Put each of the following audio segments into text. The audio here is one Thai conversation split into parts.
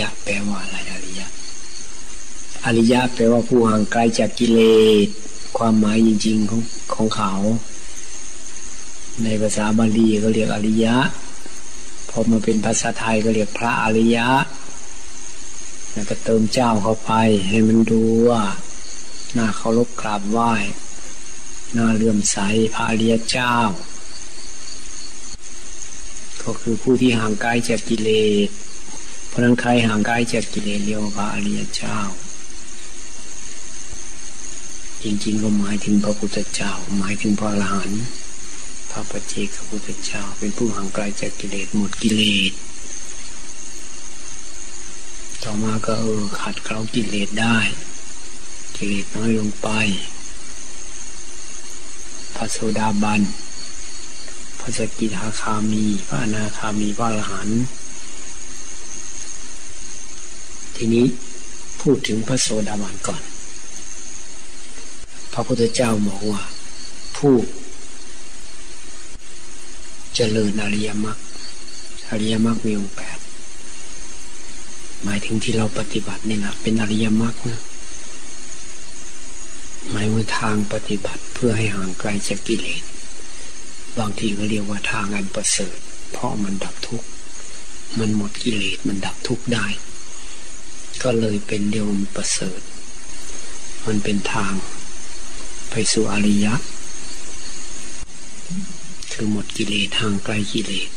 ยะแปลว่าอะไรอริยะ อริยะแปลว่าผู้ห่างไกลจากกิเลส ความหมายจริง ๆ ของของเขา ในภาษาบาลีก็เรียกอริยะ พอมาเป็นภาษาไทยก็เรียกพระอริยะ แล้วก็เติมเจ้าเข้าไป ให้มันดูว่าหน้าเคารพกราบไหว้หน้าเลื่อมใสพระอริยเจ้า ก็คือผู้ที่ห่างไกลจากกิเลส ราะนั้นใครห่างไกลจากกิเลสเรียกว่าพระอริยเจ้า จริงๆก็หมายถึงพระพุทธเจ้า หมายถึงพระอรหันต์พระปัจเจกพระพุทธเจ้า เป็นผู้ห่างไกลจากกิเลสหมดกิเลส ต่อมาก็เออขัดเกลากิเลสได้ กิเลสน้อยลงไป พระโสดาบัน พระสกิทาคามี พระอนาคามี พระอรหันต์ ทีนี้พูดถึงพระโสดาบันก่อน พระพุทธเจ้าบอกว่า ผู้เจริญอริยมรรคอริยมรรคมีองค์แปดหมายถึงที่เราปฏิบัตินี่นะเป็นอริยมรรคนะหมายว่าทางปฏิบัติเพื่อให้ห่างไกลจากกิเลสบางทีก็เรียกว่าทางอันประเสริฐ เพราะมันดับทุกข์ มันหมดกิเลสมันดับทุกข์ได้ ก็เลยเป็นเดียวมันประเสริฐ มันเป็นทาง ไปสู่อริยะ คือหมดกิเลสห่างไกลกิเลส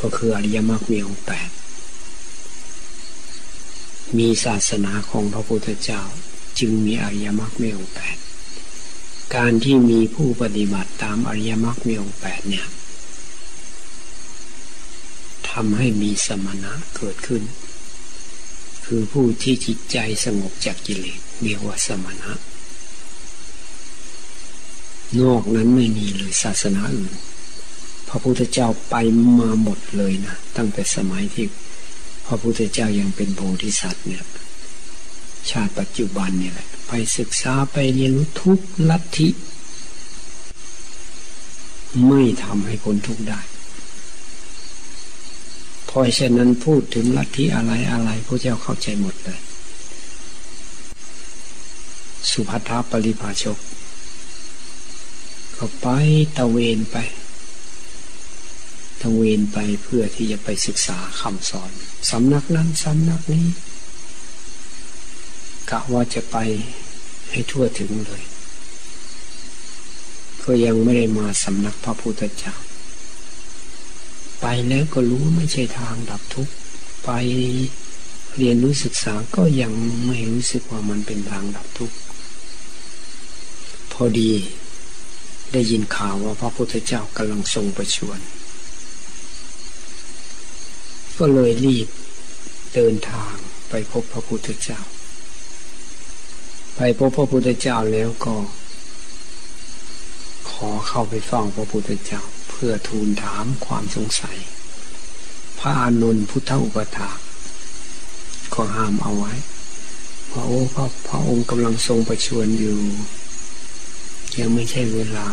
ก็คืออริยมรรคมีองค์แปด มีศาสนาของพระพุทธเจ้าจึงมีอริยมรรคมีองค์แปด การที่มีผู้ปฏิบัติตามอริยมรรคมีองค์แปดเนี่ยทำให้มีสมณะเกิดขึ้น คือผู้ที่จิตใจสงบจากกิเลสเรียกว่าสมณะ นอกนั้นไม่มีเลยศาสนาอื่นพระพุทธเจ้าไปมาหมดเลยนะตั้งแต่สมัยที่พระพุทธเจ้ายังเป็นโพธิสัตว์เนี่ย ชาติปัจจุบันนี่แหละไปศึกษาไปเรียนรู้ทุกลัทธิ ไม่ทำให้คนทุกข์ได้ เพราะฉะนั้นพูดถึงลัทธิอะไรอะไรพระเจ้าเข้าใจหมดเลย สุภัทาปริภาชก ก็ไปตะเวนไปตะเวนไปเพื่อที่จะไปศึกษาคำสอนสำนักนั้นสำนักนี้กะว่าจะไปให้ทั่วถึงเลย ก็ยังไม่ได้มาสำนักพระพุทธเจ้า ไปแล้วก็รู้ไม่ใช่ทางดับทุกข์ไปเรียนรู้ศึกษาก็ยังไม่รู้สึกว่ามันเป็นทางดับทุกข์พอดีได้ยินข่าวว่าพระพุทธเจ้ากำลังทรงประชวรก็เลยรีบเดินทางไปพบพระพุทธเจ้า ไปพบพระพุทธเจ้าแล้วก็ ขอเข้าไปฟังพระพุทธเจ้า พื่อทูลถามความสงสัย พระอานนท์พุทธอุปถาก็ห้ามเอาไว้ พระโอ้พระพระองค์กำลังทรงประชวรอยู่ ยังไม่ใช่เวลา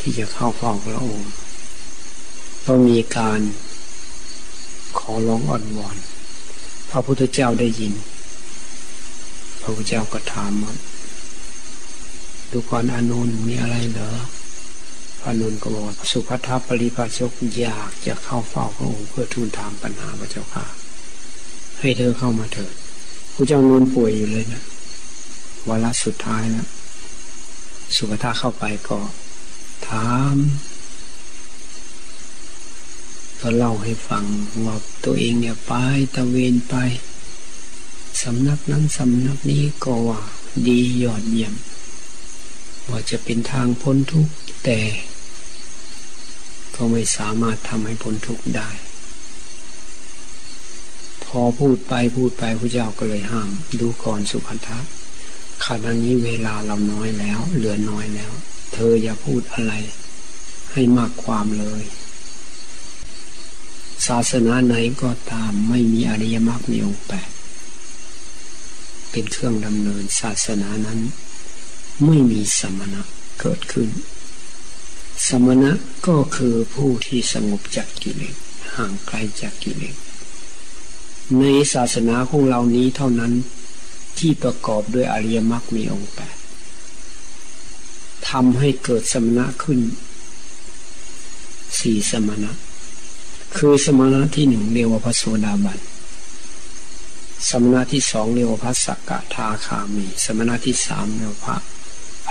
ที่จะเข้าเฝ้าพระองค์ต้องมีการขอร้องอ่อนวอน พระพุทธเจ้าได้ยิน พระพุทธเจ้าก็ถามว่าดูก่อนอนุนมีอะไรเหรอ พระนุนก็บอกสุภัทปริภาชกอยากจะเข้าเฝ้าพระองค์เพื่อทูลถามปัญหาพระเจ้าค่ะ ให้เธอเข้ามาเถิดพระเจ้านุนป่วยอยู่เลยนะวาระสุดท้ายนะสุภัทเข้าไปก็ถามก็เล่าให้ฟังว่าตัวเองเนี่ยไปตะเวนไปสำนักนั้นสำนักนี้ก็ว่าดียอดเยี่ยม ว่าจะเป็นทางพ้นทุกข์แต่ ก็ไม่สามารถทำให้พ้นทุกข์ได้ พอพูดไปพูดไปพระเจ้าก็เลยห้าม ดูก่อนสุภัทะขณะนี้เวลาเราน้อยแล้ว เหลือน้อยแล้ว เธออย่าพูดอะไร ให้มากความเลย ศาสนาไหนก็ตามไม่มีอริยมรรคมีองค์แปดเป็นเครื่องดำเนินศาสนานั้น ไม่มีสมณะเกิดขึ้น สมณะก็คือผู้ที่สงบจากกิเลสห่างไกลจากกิเลสในศาสนาของเรานี้เท่านั้นที่ประกอบด้วยอริยมรรคมีองค์แปดทำให้เกิดสมณะขึ้นสี่สมณะ คือสมณะที่หนึ่งเรียกว่าพระโสดาบันสมณะที่สองเรียกว่าพระสักกะทาคามี สมณะที่สามเรียกว่าพระ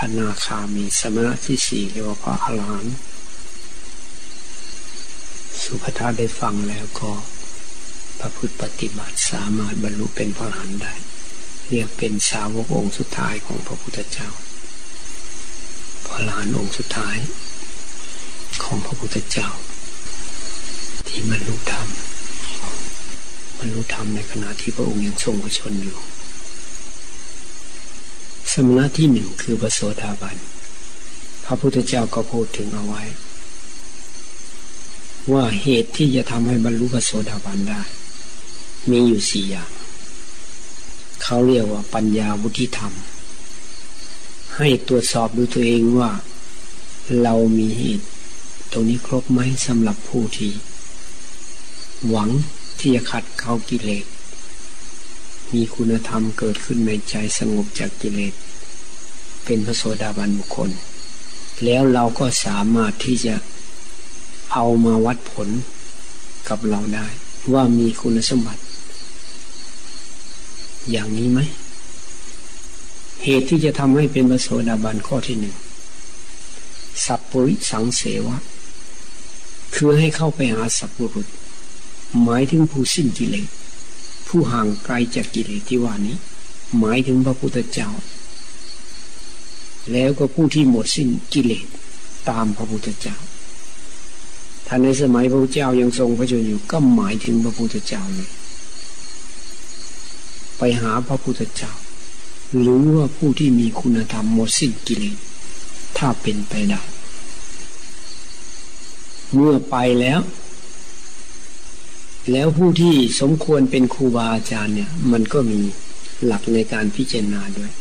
พนาคามีสมณะที่สี่เรียกว่าพระอรหันต์สุภทาได้ฟังแล้วก็พระพุทธปฏิบัติสามารถบรรลุเป็นพระอรหันต์ได้ เรียกเป็นสาวกองค์สุดท้ายของพระพุทธเจ้า พระอรหันต์องค์สุดท้ายของพระพุทธเจ้า ที่บรรลุธรรมบรรลุธรรมในขณะที่พระองค์ยังทรงพระชนอยู่ สมณะที่หนึ่งคือพระโสดาบัน พระพุทธเจ้าก็พูดถึงเอาไว้ ว่าเหตุที่จะทำให้บรรลุพระโสดาบันได้ มีอยู่สี่อย่าง เขาเรียกว่าปัญญาวุฒิธรรม ให้ตรวจสอบดูตัวเองว่า เรามีเหตุ ตรงนี้ครบไหมสำหรับผู้ที่หวังที่จะขัดเกลากิเลส มีคุณธรรมเกิดขึ้นในใจสงบจากกิเลส เป็นพระโสดาบันบุคคล แล้วเราก็สามารถที่จะเอามาวัดผลกับเราได้ ว่ามีคุณสมบัติ อย่างนี้ไหม เหตุที่จะทำให้เป็นพระโสดาบันข้อที่หนึ่งสัพปริสังเสวะ คือให้เข้าไปหาสัพปุรุษ หมายถึงผู้สิ้นกิเลส ผู้ห่างไกลจากกิเลสที่ว่านี้ หมายถึงพระพุทธเจ้า แล้วก็ผู้ที่หมดสิ้นกิเลสตามพระพุทธเจ้าถ้าในสมัยพระพุทธเจ้ายังทรงพระชนอยู่ก็หมายถึงพระพุทธเจ้าเลยไปหาพระพุทธเจ้า หรือว่าผู้ที่มีคุณธรรมหมดสิ้นกิเลสถ้าเป็นไปได้เมื่อไปแล้ว แล้วผู้ที่สมควรเป็นครูบาอาจารย์เนี่ย มันก็มีหลักในการพิจารณาด้วย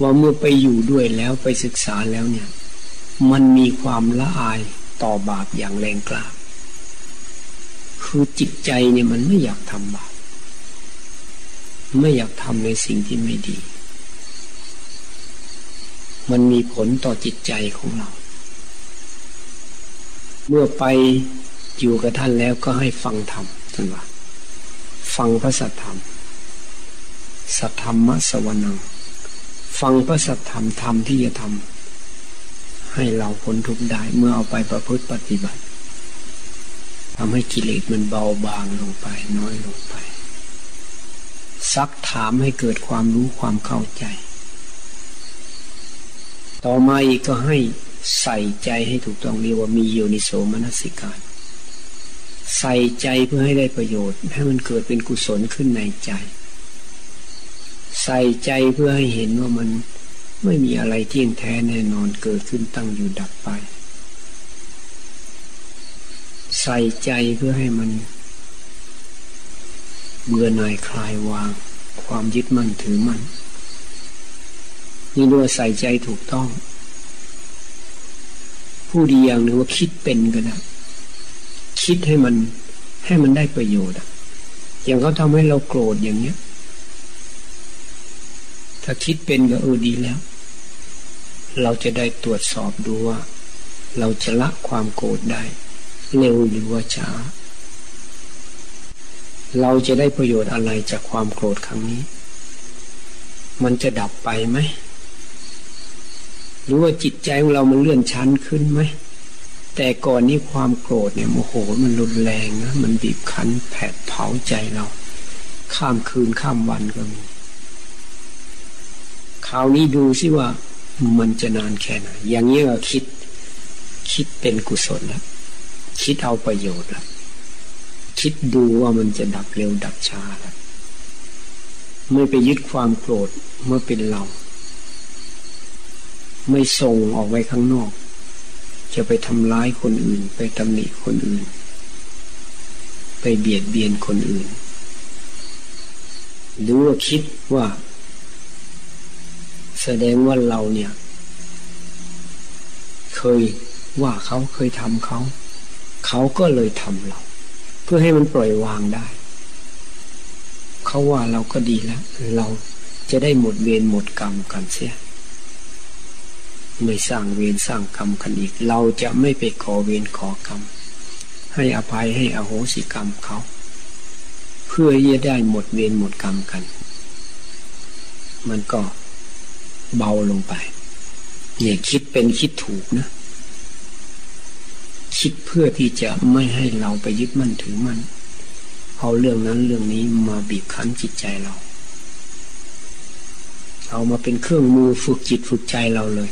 ว่าเมื่อไปอยู่ด้วยแล้วไปศึกษาแล้วเนี่ย มันมีความละอายต่อบาปอย่างแรงกล้าคือจิตใจเนี่ยมันไม่อยากทำบาปไม่อยากทำในสิ่งที่ไม่ดี มันมีผลต่อจิตใจของเรา เมื่อไปอยู่กับท่านแล้วก็ให้ฟังธรรม ท่านว่าฟังพระสัทธรรม สัทธรรมสวนัง ฟังพระสัทธรรมธรรมที่จะทำให้เราพ้นทุกข์ได้เมื่อเอาไปประพฤติปฏิบัติทำให้กิเลสมันเบาบางลงไปน้อยลงไป ซักถามให้เกิดความรู้ความเข้าใจ ต่อมาอีกก็ให้ใส่ใจให้ถูกต้องเรียกว่ามีโยนิโสมนสิการ ใส่ใจเพื่อให้ได้ประโยชน์ ให้มันเกิดเป็นกุศลขึ้นในใจ ใส่ใจเพื่อให้เห็นว่ามันไม่มีอะไรเที่ยงแท้แน่นอนเกิดขึ้นตั้งอยู่ดับไป ใส่ใจเพื่อให้มันเบื่อหน่ายคลายวาง ความยึดมั่นถือมั่นนี่ด้วยใส่ใจถูกต้อง ผู้ดีอย่างหนึ่งว่าคิดเป็นก็ได้ คิดให้มันให้มันได้ประโยชน์อย่างเขาทำให้เราโกรธอย่างเนี้ย ถ้าคิดเป็นก็เออดีแล้ว เราจะได้ตรวจสอบดูว่า เราจะละความโกรธได้ เร็วหรือว่าช้า เราจะได้ประโยชน์อะไรจากความโกรธครั้งนี้ มันจะดับไปไหมหรือว่าจิตใจของเรามันเลื่อนชั้นขึ้นไหม แต่ก่อนนี้ความโกรธเนี่ยโมโหมันรุนแรงนะมันบีบคั้นแผดเผาใจเรา ข้ามคืนข้ามวันก็มีคราวนี้ดูสิว่ามันจะนานแค่ไหนอย่างนี้เราคิดคิดเป็นกุศลแล้วคิดเอาประโยชน์แล้วคิดดูว่ามันจะดับเร็วดับช้าแล้วไม่ไปยึดความโกรธเมื่อเป็นเรา ไม่ส่งออกไว้ข้างนอก จะไปทำร้ายคนอื่น ไปตำหนิคนอื่น ไปเบียดเบียนคนอื่น หรือว่าคิดว่า แสดงว่าเราเนี่ย เคยว่าเขาเคยทำเขา เขาก็เลยทำเรา เพื่อให้มันปล่อยวางได้ เขาว่าเราก็ดีแล้ว เราจะได้หมดเวรหมดกรรมกันเสีย ไม่สร้างเวรสร้างกรรมกันอีก เราจะไม่ไปขอเวรขอกรรม ให้อภัยให้อโหสิกรรมเขา เพื่อจะได้หมดเวรหมดกรรมกัน มันก็เบาลงไปเนี่ยคิดเป็นคิดถูกนะ คิดเพื่อที่จะไม่ให้เราไปยึดมั่นถือมั่นเอาเรื่องนั้นเรื่องนี้มาบีบคั้นจิตใจเรา เอามาเป็นเครื่องมือฝึกจิตฝึกใจเราเลย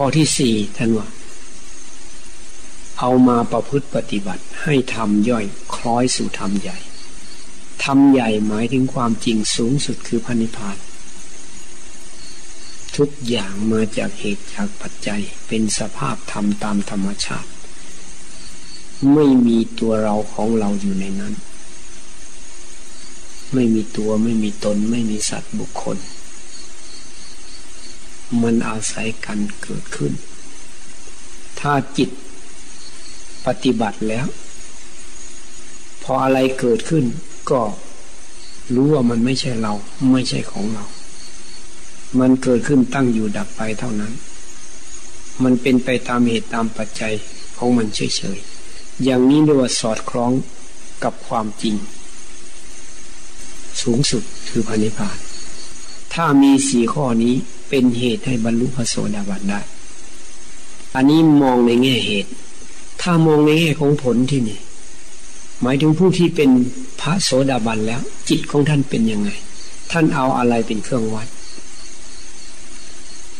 ข้อที่สี่ท่านว่า เอามาประพฤติปฏิบัติให้ทำย่อยคล้อยสู่ธรรมใหญ่ธรรมใหญ่หมายถึงความจริงสูงสุดคือพระนิพพานทุกอย่างมาจากเหตุจากปัจจัยเป็นสภาพธรรมตามธรรมชาติ ไม่มีตัวเราของเราอยู่ในนั้น ไม่มีตัวไม่มีตนไม่มีสัตว์บุคคล มันอาศัยกันเกิดขึ้น ถ้าจิตปฏิบัติแล้ว พออะไรเกิดขึ้นก็รู้ว่ามันไม่ใช่เราไม่ใช่ของเรา มันเกิดขึ้นตั้งอยู่ดับไปเท่านั้น มันเป็นไปตามเหตุตามปัจจัยของมันเฉยๆ อย่างนี้เรียกว่าสอดคล้องกับความจริง สูงสุดคือพระนิพพาน ถ้ามีสี่ข้อนี้ เป็นเหตุให้บรรลุพระโสดาบันได้ อันนี้มองในแง่เหตุ ถ้ามองในแง่ของผลที่นี่ หมายถึงผู้ที่เป็นพระโสดาบันแล้ว จิตของท่านเป็นยังไง ท่านเอาอะไรเป็นเครื่องวัด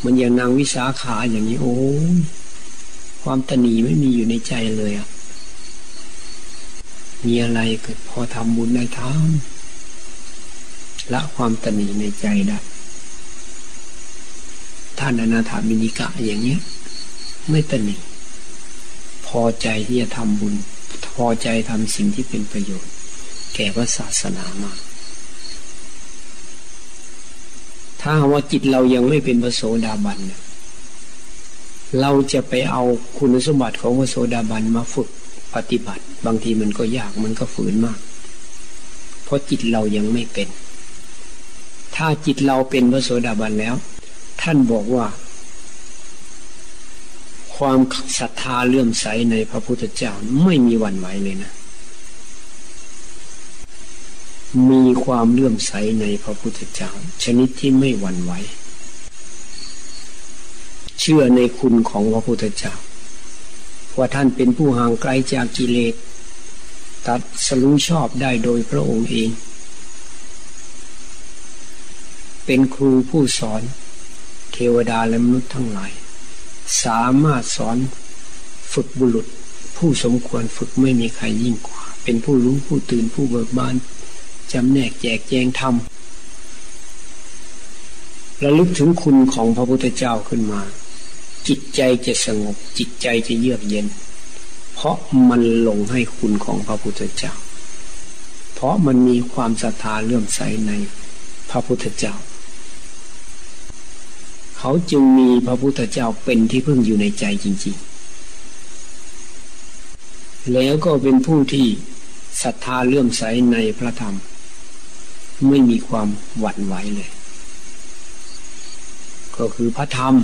มันอย่างนางวิสาขาอย่างนี้โอ้ความตนีไม่มีอยู่ในใจเลยอะมีอะไรเกิดพอทำบุญได้ทำละความตนีในใจได้ ท่านอนาถามินิกะอย่างเนี้ย ไม่ตนีพอใจที่จะทำบุญ พอใจทำสิ่งที่เป็นประโยชน์ แก่พระศาสนามากถ้าว่าจิตเรายังไม่เป็นพระโสดาบันเราจะไปเอาคุณสมบัติของพระโสดาบันมาฝึกปฏิบัติ บางทีมันก็ยากมันก็ฝืนมาก เพราะจิตเรายังไม่เป็น ถ้าจิตเราเป็นพระโสดาบันแล้ว ท่านบอกว่า ความศรัทธาเลื่อมใสในพระพุทธเจ้าไม่มีวันไหวเลยนะ มีความเลื่อมใสในพระพุทธเจ้า ชนิดที่ไม่หวั่นไหวเชื่อในคุณของพระพุทธเจ้าว่าท่านเป็นผู้ห่างไกลจากกิเลสตัดสรู้ชอบได้โดยพระองค์เอง เป็นครูผู้สอน เทวดาและมนุษย์ทั้งหลาย สามารถสอนฝึกบุรุษ ผู้สมควรฝึกไม่มีใครยิ่งกว่า เป็นผู้รู้ผู้ตื่นผู้เบิกบานจำแนกแจกแจงธรรมระลึกถึงคุณของพระพุทธเจ้าขึ้นมา จิตใจจะสงบ จิตใจจะเยือกเย็น เพราะมันลงให้คุณของพระพุทธเจ้า เพราะมันมีความศรัทธาเลื่อมใสในพระพุทธเจ้า เขาจึงมีพระพุทธเจ้าเป็นที่พึ่งอยู่ในใจจริง ๆ แล้วก็เป็นผู้ที่ศรัทธาเลื่อมใสในพระธรรม ไม่มีความหวั่นไหวเลย ก็คือพระธรรม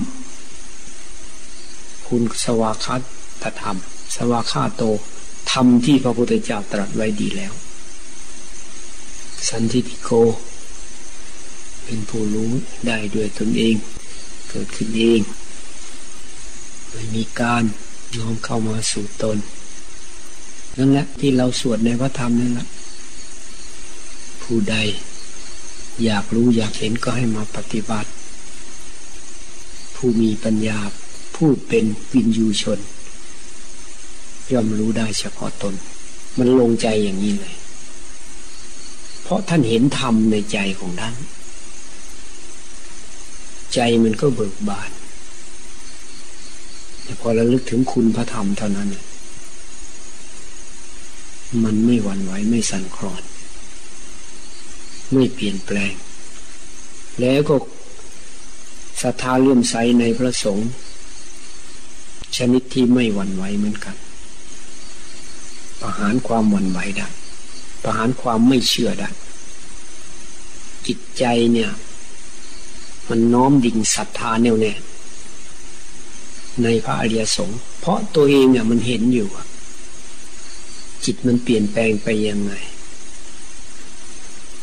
คุณสวาคัตธรรม สวาคาโตธรรมที่พระพุทธเจ้าตรัสไว้ดีแล้ว สันทิติโก เป็นผู้รู้ได้ด้วยตนเอง เกิดขึ้นเอง ไม่มีการน้อมเข้ามาสู่ตนนั่นแหละที่เราสวดในพระธรรมนั่นแหละผู้ใด อยากรู้อยากเห็นก็ให้มาปฏิบัติ ผู้มีปัญญาผู้เป็นวินยูชน ย่อมรู้ได้เฉพาะตน มันลงใจอย่างนี้เลย เพราะท่านเห็นธรรมในใจของท่าน ใจมันก็เบิกบาน แต่พอระลึกถึงคุณพระธรรมเท่านั้น มันไม่หวั่นไหวไม่สั่นคลอน ไม่เปลี่ยนแปลง แล้วก็ศรัทธาเลื่อมใสในพระสงฆ์ชนิดที่ไม่หวั่นไหวเหมือนกัน ประหารความหวั่นไหวได้ ประหารความไม่เชื่อได้ จิตใจเนี่ย มันน้อมดิ่งศรัทธาแน่วแน่ในพระอริยสงฆ์เพราะตัวเองเนี่ยมันเห็นอยู่จิตมันเปลี่ยนแปลงไปยังไง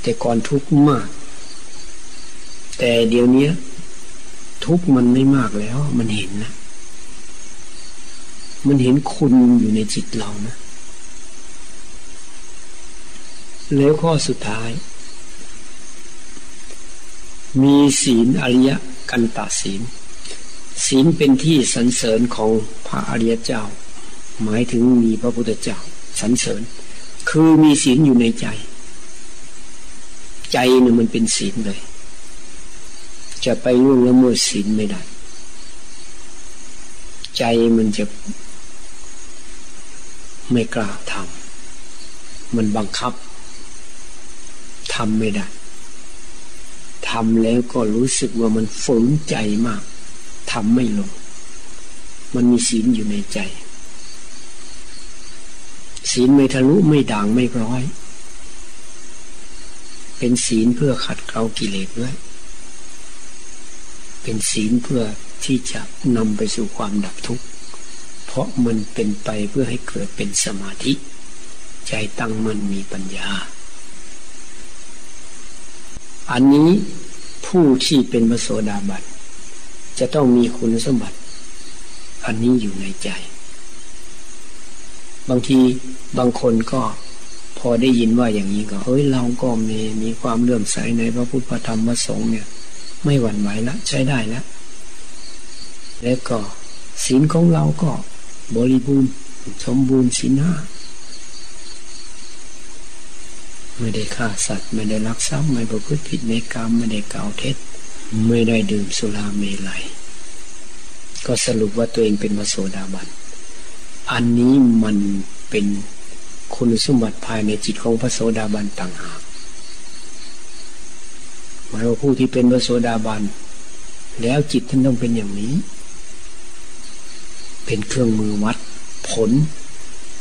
แต่ก่อนทุกข์มาก แต่เดี๋ยวนี้ทุกข์มันไม่มากแล้ว มันเห็นนะมันเห็นคุณอยู่ในจิตเรานะ แล้วข้อสุดท้าย มีศีลอริยกันตาศีล ศีลเป็นที่สรรเสริญของพระอริยเจ้า หมายถึงมีพระพุทธเจ้าสรรเสริญ คือมีศีลอยู่ในใจ ใจเนี่ยมันเป็นศีลเลย จะไปล่วงละเมิดศีลไม่ได้ ใจมันจะไม่กล้าทำมันบังคับทำไม่ได้ ทำแล้วก็รู้สึกว่ามันฝืนใจมากทำไม่ลง มันมีศีลอยู่ในใจ ศีลไม่ทะลุไม่ด่างไม่ร้อย เป็นศีลเพื่อขัดเกลากิเลสด้วย เป็นศีลเพื่อที่จะนำไปสู่ความดับทุกข์ เพราะมันเป็นไปเพื่อให้เกิดเป็นสมาธิ ใจตั้งมันมีปัญญา อันนี้ผู้ที่เป็นมโสดาบันจะต้องมีคุณสมบัติ อันนี้อยู่ในใจ บางทีบางคนก็พอได้ยินว่าอย่างนี้ก็เฮ้ยเราก็มีมีความเลื่อมใสในพระพุทธธรรมพระสงฆ์เนี่ย ไม่หวั่นไหวละใช้ได้แล้วแล้วก็ศีลของเราก็บริบูรณ์สมบูรณ์ศีลห้า ไม่ได้ฆ่าสัตว์ ไม่ได้ลักทรัพย์ไม่ประพฤติผิดในกรรมไม่ได้กล่าวเท็จ ไม่ได้ดื่มสุราเมลัย ก็สรุปว่าตัวเองเป็นวโสดาบัน อันนี้มันเป็นคุณสมบัติภายในจิตของพระโสดาบันต่างหากหมายว่าผู้ที่เป็นพระโสดาบัน แล้วจิตท่านต้องเป็นอย่างนี้ เป็นเครื่องมือวัดผล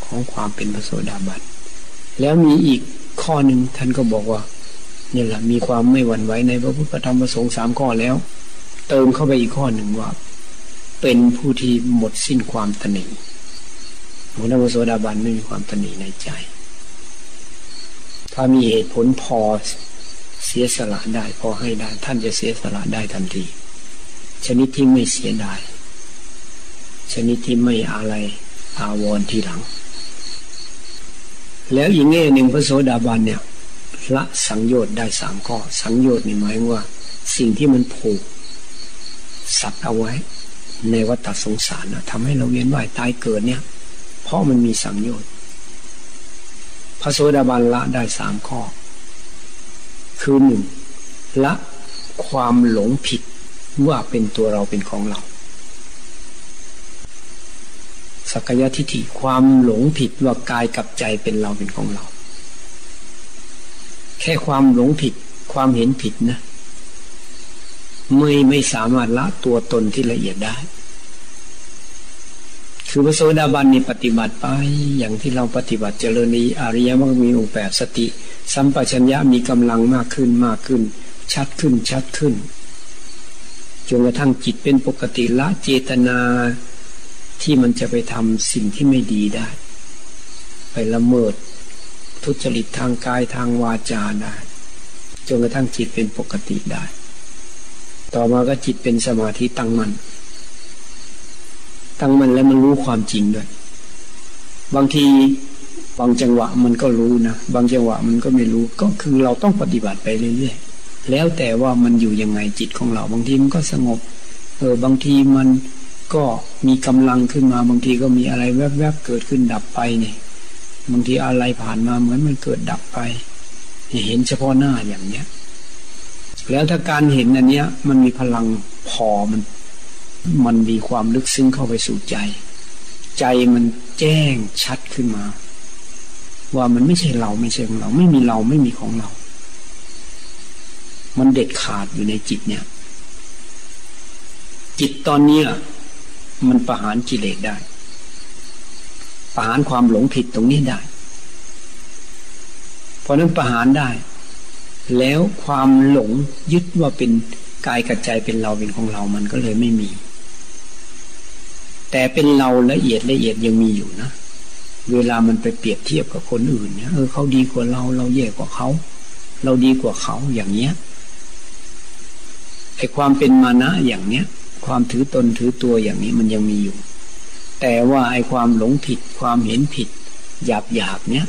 ของความเป็นพระโสดาบัน แล้วมีอีก ข้อหนึ่งท่านก็บอกว่านี่แหละมีความไม่หวั่นไหวในพระพุทธธรรมประสงค์สามข้อแล้ว เติมเข้าไปอีกข้อหนึ่งว่า เป็นผู้ที่หมดสิ้นความตนีหัวหน้าพระโสดาบันไม่มีความตนีในใจ ถ้ามีเหตุผลพอเสียสละได้พอให้ได้ ท่านจะเสียสละได้ทันที ชนิดที่ไม่เสียดายชนิดที่ไม่อะไรอาวรทีหลัง แล้วอีกแง่หนึ่งพระโสดาบันเนี่ยละสังโยชน์ได้สามข้อ สังโยชน์นี่หมายว่า สิ่งที่มันผูก สัตว์เอาไว้ ในวัฏสงสารนะทำให้เราเวียนว่ายตายเกิดเนี่ย เพราะมันมีสังโยชน์พระโสดาบันละได้สามข้อ คือหนึ่งละความหลงผิดว่าเป็นตัวเราเป็นของเรา สักยะทิฏฐิความหลงผิดว่ากายกับใจเป็นเราเป็นของเรา แค่ความหลงผิด ความเห็นผิดนะไม่ไม่สามารถละตัวตนที่ละเอียดได้ คือพระโสดาบันนี่ปฏิบัติไป อย่างที่เราปฏิบัติเจริญในอริยมรรคมีองค์แปดสติ สัมปชัญญะมีกำลังมากขึ้นมากขึ้น ชัดขึ้นชัดขึ้นจนกระทั่งจิตเป็นปกติละเจตนา ที่มันจะไปทำสิ่งที่ไม่ดีได้ ไปละเมิด ทุจริตทางกายทางวาจาได้จนกระทั่งจิตเป็นปกติได้ ต่อมาก็จิตเป็นสมาธิตั้งมัน่นตั้งมันแล้วมันรู้ความจริงด้วย บางทีบางจังหวะมันก็รู้นะ บางจังหวะมันก็ไม่รู้ ก็คือเราต้องปฏิบัติไปเรื่อยๆ แล้วแต่ว่ามันอยู่ยังไงจิตของเรา บางทีมันก็สงบ เออบางทีมัน ก็มีกำลังขึ้นมาบางทีก็มีอะไรแวบๆเกิดขึ้นดับไปเนี่ยบางทีอะไรผ่านมาเหมือนมันเกิดดับไปเห็นเฉพาะหน้าอย่างเนี้ย แล้วถ้าการเห็นอันเนี้ย มันมีพลังพอมัน มันมีความลึกซึ้งเข้าไปสู่ใจ ใจมันแจ้งชัดขึ้นมา ว่ามันไม่ใช่เราไม่ใช่ของเรา ไม่มีเราไม่มีของเรา มันเด็ดขาดอยู่ในจิตเนี่ย จิตตอนเนี้ย มันประหารกิเลสได้ ประหารความหลงผิดตรงนี้ได้ เพราะนั้นประหารได้ แล้วความหลงยึดว่าเป็นกายกับใจเป็นเราเป็นของเรามันก็เลยไม่มี แต่เป็นเราละเอียดละเอียดยังมีอยู่นะเวลามันไปเปรียบเทียบกับคนอื่นเนี่ยเออเขาดีกว่าเราเราแย่กว่าเขา เราดีกว่าเขาอย่างเนี้ยไอความเป็นมานะอย่างเนี้ย ความถือตนถือตัวอย่างนี้มันยังมีอยู่ แต่ว่าไอความหลงผิดความเห็นผิด หยาบหยาบเนี้ย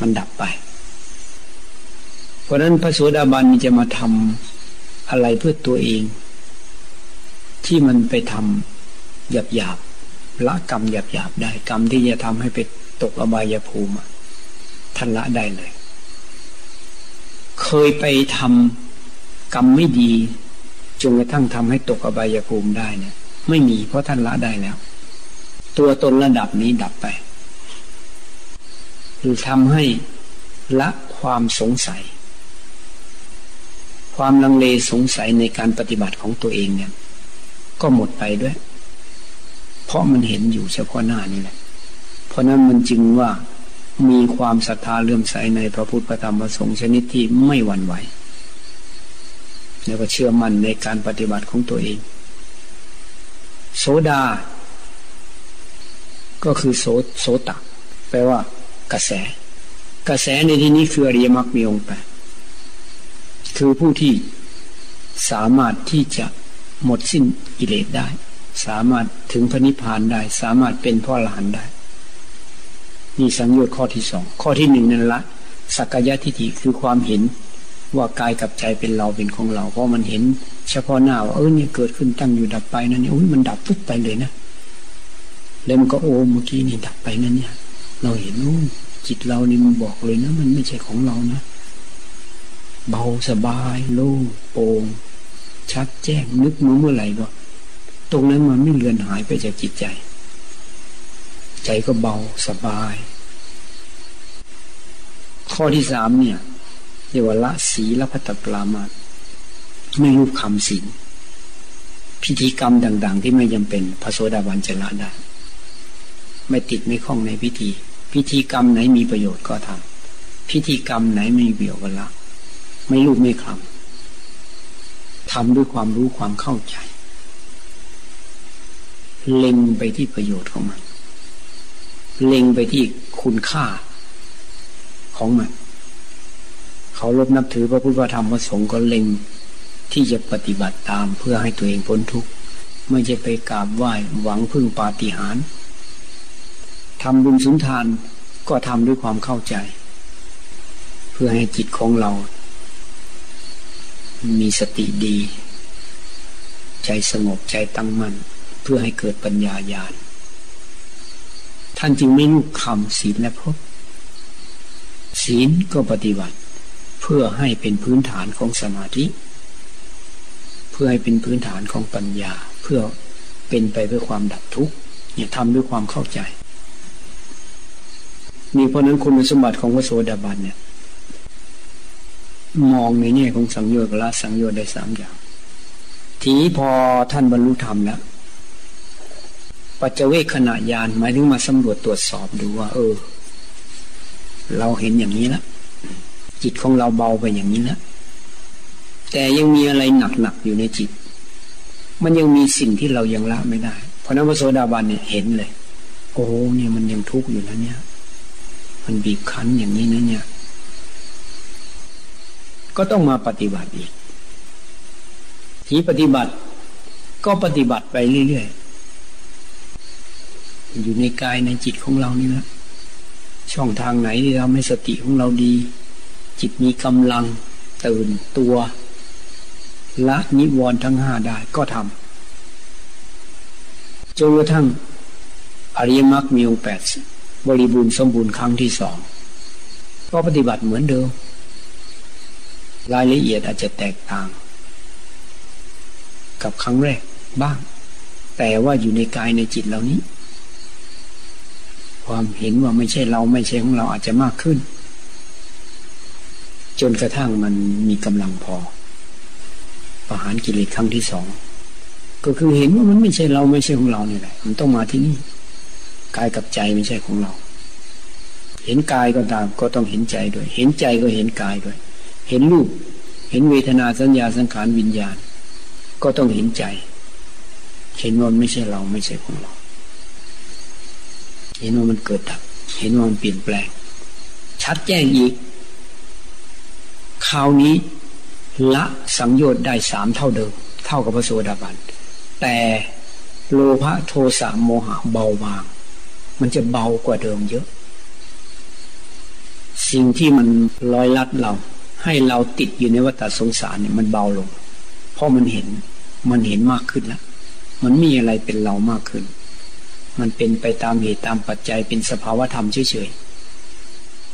มันดับไป เพราะนั้นพระโสดาบันจะมาทำอะไรเพื่อตัวเอง ที่มันไปทำหยาบหยาบละกรรมหยาบหยาบได้ กรรมที่จะทำให้ไปตกอบายภูมิท่านละได้เลย เคยไปทำกรรมไม่ดี จนกระทั่งทำให้ตกอบายภูมิได้เนี่ย ไม่มีเพราะท่านละได้แล้ว ตัวตนระดับนี้ดับไปคือทำให้ละความสงสัย ความลังเลสงสัยในการปฏิบัติของตัวเองเนี่ย ก็หมดไปด้วย เพราะมันเห็นอยู่เฉพาะหน้านี่แหละ เพราะนั้นมันจึงว่ามีความศรัทธาเลื่อมใสในพระพุทธธรรมประสงค์ชนิดที่ไม่หวั่นไหว แล้วก็เชื่อมั่นในการปฏิบัติของตัวเอง โสดา ก็คือโสโสตะแปลว่ากระแส กระแสในที่นี้คืออริยมรรคมีองค์แปดคือผู้ที่สามารถที่จะหมดสิ้นกิเลสได้ สามารถถึงพระนิพพานได้ สามารถเป็นพ่อหลานได้นี่สังโยชน์ข้อที่สองข้อที่หนึ่งนั่นละสักกายทิฏฐิคือความเห็น ว่ากายกับใจเป็นเราเป็นของเรา เพราะมันเห็น เฉพาะหน้าว่าเออเนี่ยเกิดขึ้นตั้งอยู่ดับไปนั่นเนี่ยอุ้ยมันดับปุ๊บไปเลยนะแล้วมันก็โอ้เมื่อกี้นี่ดับไปนั่นเนี่ย เราเห็นโอ้จิตเรานี่มันบอกเลยนะ มันไม่ใช่ของเรานะเบาสบาย โล่งโปร่งชัดแจ้งนึกมือเมื่อไหร่ก็ตรงนั้นมันไม่เลือนหายไปจากจิตใจ ใจก็เบาสบาย ข้อที่สามเนี่ย เรียกว่าละสีละพัตปรามาไม่รูปคำศีลพิธีกรรมต่าง ๆ ที่ไม่จำเป็นพระโสดาบันจะละได้ ไม่ติดไม่คล้องในพิธี พิธีกรรมไหนมีประโยชน์ก็ทำพิธีกรรมไหนไม่มีประโยชน์ก็ละ ไม่รูปไม่คลำทำด้วยความรู้ความเข้าใจ เล็งไปที่ประโยชน์ของมัน เล็งไปที่คุณค่าของมัน เขาลบนับถือพระพุทธธรรมพระสงฆ์ก็เล็งที่จะปฏิบัติตามเพื่อให้ตัวเองพ้นทุกข์ไม่ใช่ไปกราบไหว้หวังพึ่งปาฏิหาริย์ทำบุญสุนทานก็ทำด้วยความเข้าใจ เพื่อให้จิตของเรา มีสติดี ใจสงบใจตั้งมั่น เพื่อให้เกิดปัญญาญาณท่านจึงไม่ลูกคำศีลและพบศีลก็ปฏิบัติ เพื่อให้เป็นพื้นฐานของสมาธิ เพื่อให้เป็นพื้นฐานของปัญญา เพื่อเป็นไปเพื่อความดับทุกข์เนี่ยทำด้วยความเข้าใจนี่เพราะนั้นคุณสมบัติของพระโสดาบันเนี่ย มองในแง่ของสังโยชน์ละสังโยชน์ได้สามอย่าง ทีนี้พอท่านบรรลุธรรมแล้วปัจเจเวขณะยานหมายถึงมาสำรวจตรวจสอบดูว่า เออ เราเห็นอย่างนี้แล้ว จิตของเราเบาไปอย่างนี้แล้วแต่ยังมีอะไรหนักๆอยู่ในจิต มันยังมีสิ่งที่เรายังละไม่ได้ เพราะนั้นพระโสดาบันเนี่ยเห็นเลย โอ้เนี่ยมันยังทุกข์อยู่นะเนี่ย มันบีบคั้นอย่างนี้นะเนี่ย ก็ต้องมาปฏิบัติอีกทีปฏิบัติ ก็ปฏิบัติไปเรื่อยๆ อยู่ในกายในจิตของเรานี่แหละช่องทางไหนที่ทำให้สติของเราดี จิตมีกำลังตื่นตัวละนิวรณ์ทั้งห้าได้ก็ทำจนกระทั่งอริยมรรคมีองค์แปดบริบูรณ์สมบูรณ์ครั้งที่สองก็ปฏิบัติเหมือนเดิม รายละเอียดอาจจะแตกต่าง กับครั้งแรกบ้าง แต่ว่าอยู่ในกายในจิตเหล่านี้ ความเห็นว่าไม่ใช่เราไม่ใช่ของเราอาจจะมากขึ้น จนกระทั่งมันมีกำลังพอ ประหารกิเลสครั้งที่สอง ก็คือเห็นว่ามันไม่ใช่เราไม่ใช่ของเราเนี่ยแหละ มันต้องมาที่นี่กายกับใจไม่ใช่ของเรา เห็นกายก็ตามก็ต้องเห็นใจด้วย เห็นใจก็เห็นกายด้วย เห็นรูป เห็นเวทนาสัญญาสังขารวิญญาณ ก็ต้องเห็นใจ เห็นว่าไม่ใช่เราไม่ใช่ของเรา เห็นว่ามันเกิดดับ เห็นว่ามันเปลี่ยนแปลง ชัดแจ้งอีก คราวนี้ละสังโยชน์ได้สามเท่าเดิม เท่ากับพระโสดาบัน แต่โลภะโทสะโมหะเบาบาง มันจะเบากว่าเดิมเยอะ สิ่งที่มันลอยลัดเรา ให้เราติดอยู่ในวัฏสงสารเนี่ยมันเบาลง เพราะมันเห็นมันเห็นมากขึ้นแล้วมันมีอะไรเป็นเรามากขึ้น มันเป็นไปตามเหตุตามปัจจัยเป็นสภาวะธรรมเฉยๆ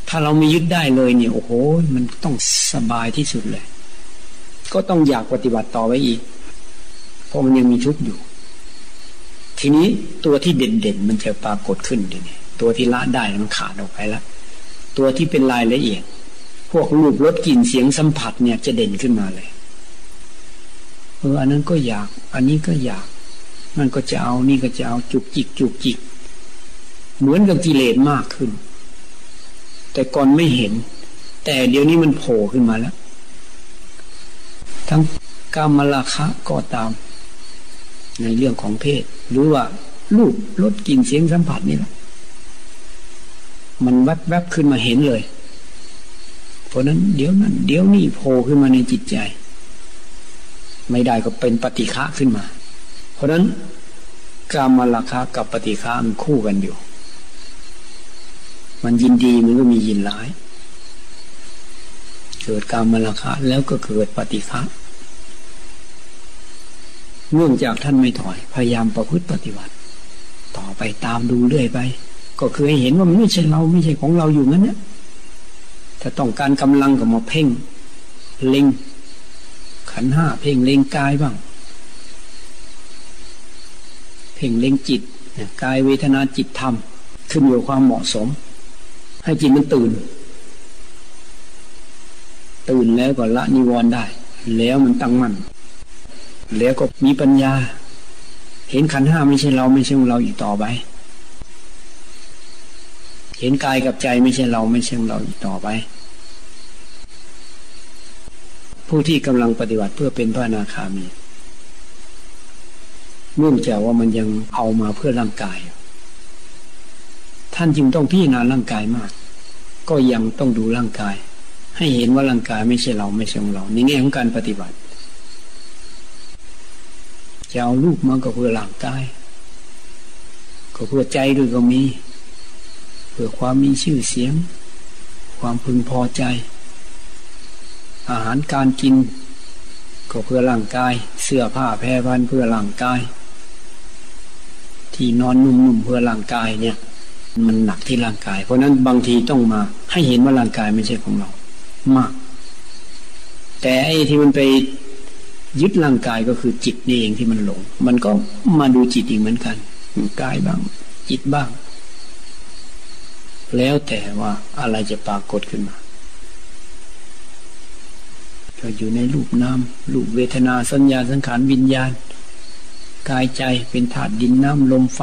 ถ้าเราไม่ยึดได้เลยเนี่ยโอ้โหมันต้องสบายที่สุดเลย ก็ต้องอยากปฏิบัติต่อไว้อีก เพราะมันยังมีทุกข์อยู่ ทีนี้ตัวที่เด่นๆมันจะปรากฏขึ้นดีนี่ตัวที่ละได้มันขาดออกไปแล้วตัวที่เป็นรายละเอียด พวกรูปรสกลิ่นเสียงสัมผัสเนี่ยจะเด่นขึ้นมาเลยเอออันนั้นก็อยาก อันนี้ก็อยากมันก็จะเอานี่ก็จะเอาจุกจิกจุกจิก เหมือนกับกิเลสมากขึ้น แต่ก่อนไม่เห็น แต่เดี๋ยวนี้มันโผล่ขึ้นมาแล้ว ทั้งกามราคะก็ตาม ในเรื่องของเพศ หรือว่ารูปรสกลิ่นเสียงสัมผัสนี่แหละมันแวบๆบขึ้นมาเห็นเลย เพราะนั้นเดี๋ยวนั้น เดี๋ยวนี้โผล่ขึ้นมาในจิตใจ ไม่ได้ก็เป็นปฏิฆะขึ้นมา เพราะนั้นกามราคะกับปฏิฆะมันคู่กันอยู่ มันยินดีมันก็มียินร้าย เกิดกามราคะแล้วก็เกิดปฏิฆะเนื่องจากท่านไม่ถอย พยายามประพฤติปฏิบัติ ต่อไปตามดูเรื่อยไป ก็คือให้เห็นว่ามันไม่ใช่เราไม่ใช่ของเราอยู่งั้นเนี่ยถ้าต้องการกำลังก็มาเพ่ง เล็ง ขันห้าเพ่งเล็งกายบ้าง เพ่งเล็งจิตกายเวทนาจิตธรรมขึ้นอยู่ความเหมาะสม ให้จิตมันตื่น ตื่นแล้วก็ละนิวรณ์ได้ แล้วมันตั้งมั่นแล้วก็มีปัญญา เห็นขันห้าไม่ใช่เราไม่ใช่ของเราอีกต่อไป เห็นกายกับใจไม่ใช่เราไม่ใช่ของเราอีกต่อไป ผู้ที่กำลังปฏิบัติเพื่อเป็นพระนาคามีเนื่องจากว่ามันยังเอามาเพื่อร่างกาย ท่านจึงต้องพิจารณาร่างกายมาก ก็ยังต้องดูร่างกาย ให้เห็นว่าร่างกายไม่ใช่เราไม่ใช่ของเราในแง่ของการปฏิบัติจะเอาลูกมาก็เพื่อหลังกาย ก็เพื่อใจด้วยก็มี เพื่อความมีชื่อเสียง ความพึงพอใจ อาหารการกิน ก็เพื่อร่างกาย เสื้อผ้าแพรพันเพื่อร่างกาย ที่นอนนุ่มๆเพื่อร่างกายเนี่ย มันหนักที่ร่างกาย เพราะนั้นบางทีต้องมา ให้เห็นว่าร่างกายไม่ใช่ของเรา มาก แต่ไอ้ที่มันไปยึดร่างกายก็คือจิตนี่เองที่มันหลง มันก็มาดูจิตอีกเหมือนกันกายบ้าง จิตบ้าง แล้วแต่ว่าอะไรจะปรากฏขึ้นมาก็อยู่ในรูปนามรูปเวทนาสัญญาสังขารวิญญาณ กายใจเป็นธาตุดินน้ำลมไฟ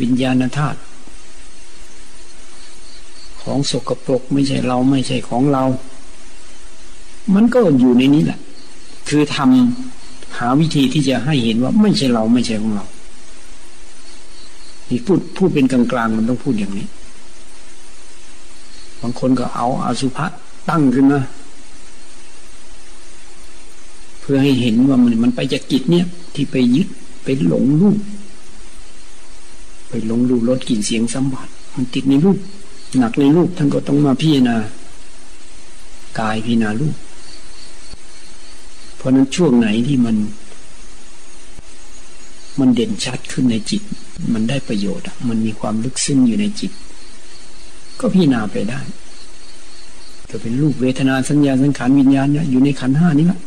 วิญญาณธาตุ ของสกปรกไม่ใช่เราไม่ใช่ของเรา มันก็อยู่ในนี้แหละ คือทำหาวิธีที่จะให้เห็นว่าไม่ใช่เราไม่ใช่ของเรา นี่พูดพูดเป็นกลางๆมันต้องพูดอย่างนี้ บางคนก็เอาอาสุภะตั้งขึ้นมาเพื่อให้เห็นว่ามันมันไปจากจิตเนี่ยที่ไปยึดไปหลงรูป ไปหลงรูปรสกลิ่นเสียงสัมผัสมันติดในรูป หนักในรูปท่านก็ต้องมาพิจารณากายพิจารณารูปราะนั้นช่วงไหนที่มัน มันเด่นชัดขึ้นในจิต มันได้ประโยชน์ มันมีความลึกซึ้งอยู่ในจิต ก็พิจารณาไปได้จะเป็นรูปเวทนาสัญญาสังขารวิญญาณเนี่ยอยู่ในขันห้านี้แหละ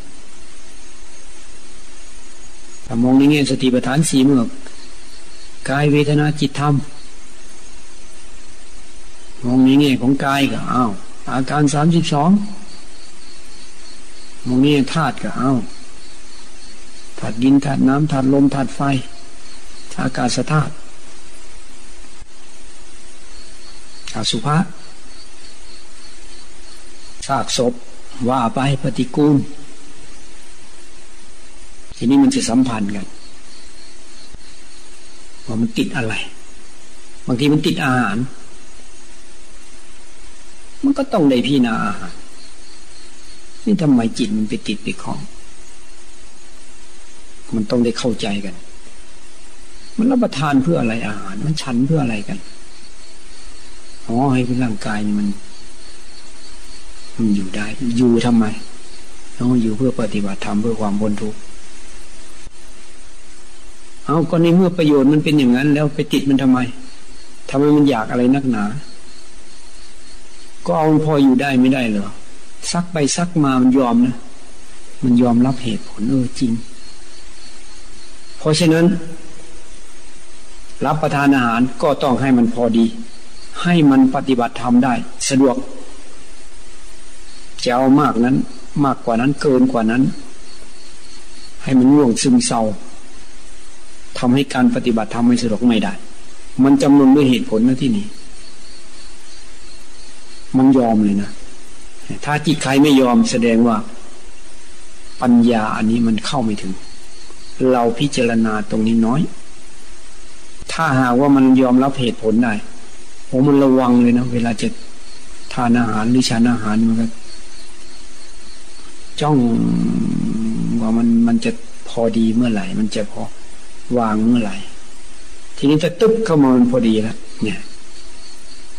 ถ้ามองในแง่สติปัฏฐานสีเมื่อกายเวทนาจิตธรรม มองในแง่ของกายก็อ้าวอาการสามสิบสองมองนี้ธาตุก็เอาธาตุดินธาตุน้ำธาตุลมธาตุไฟอากาศธาตุอสุภะซากศพว่าไปปฏิกูล ทีนี้มันจะสัมพันธ์กันว่ามันติดอะไร บางทีมันติดอาหาร มันก็ต้องได้พี่นาอานี่ทำไมจิตมันไปติดไปคล้อง มันต้องได้เข้าใจกัน มันรับประทานเพื่ออะไรอาหาร มันฉันเพื่ออะไรกันอ๋อให้ร่างกายมัน มันอยู่ได้ อยู่ทำไมต้องอยู่เพื่อปฏิบัติธรรมเพื่อความบนทุกข์เอาก็ในเมื่อประโยชน์มันเป็นอย่างนั้น แล้วไปติดมันทำไมทำไมมันอยากอะไรนักหนา ก็เอาพออยู่ได้ไม่ได้เหรอซักไปซักมามันยอมนะมันยอมรับเหตุผลเออจริง เพราะฉะนั้น รับประทานอาหารก็ต้องให้มันพอดี ให้มันปฏิบัติธรรมได้ สะดวกจะเอามากนั้น มากกว่านั้นเกินกว่านั้น ให้มันง่วงซึมเศร้าทำให้การปฏิบัติธรรมไม่สะดวกไม่ได้ มันจำนวนด้วยเหตุผลนะที่นี่ มันยอมเลยนะถ้าจิตใครไม่ยอมแสดงว่า ปัญญาอันนี้มันเข้าไม่ถึง เราพิจารณาตรงนี้น้อย ถ้าหากว่ามันยอมรับเหตุผลได้ผมมันระวังเลยนะเวลาจะทานอาหารหรือฉันอาหารมันก็จ้องว่ามันมันจะพอดีเมื่อไหร่ มันจะพอวางเมื่อไหร่ ทีนี้จะตึ๊บเข้ามามันพอดีแล้วเนี่ย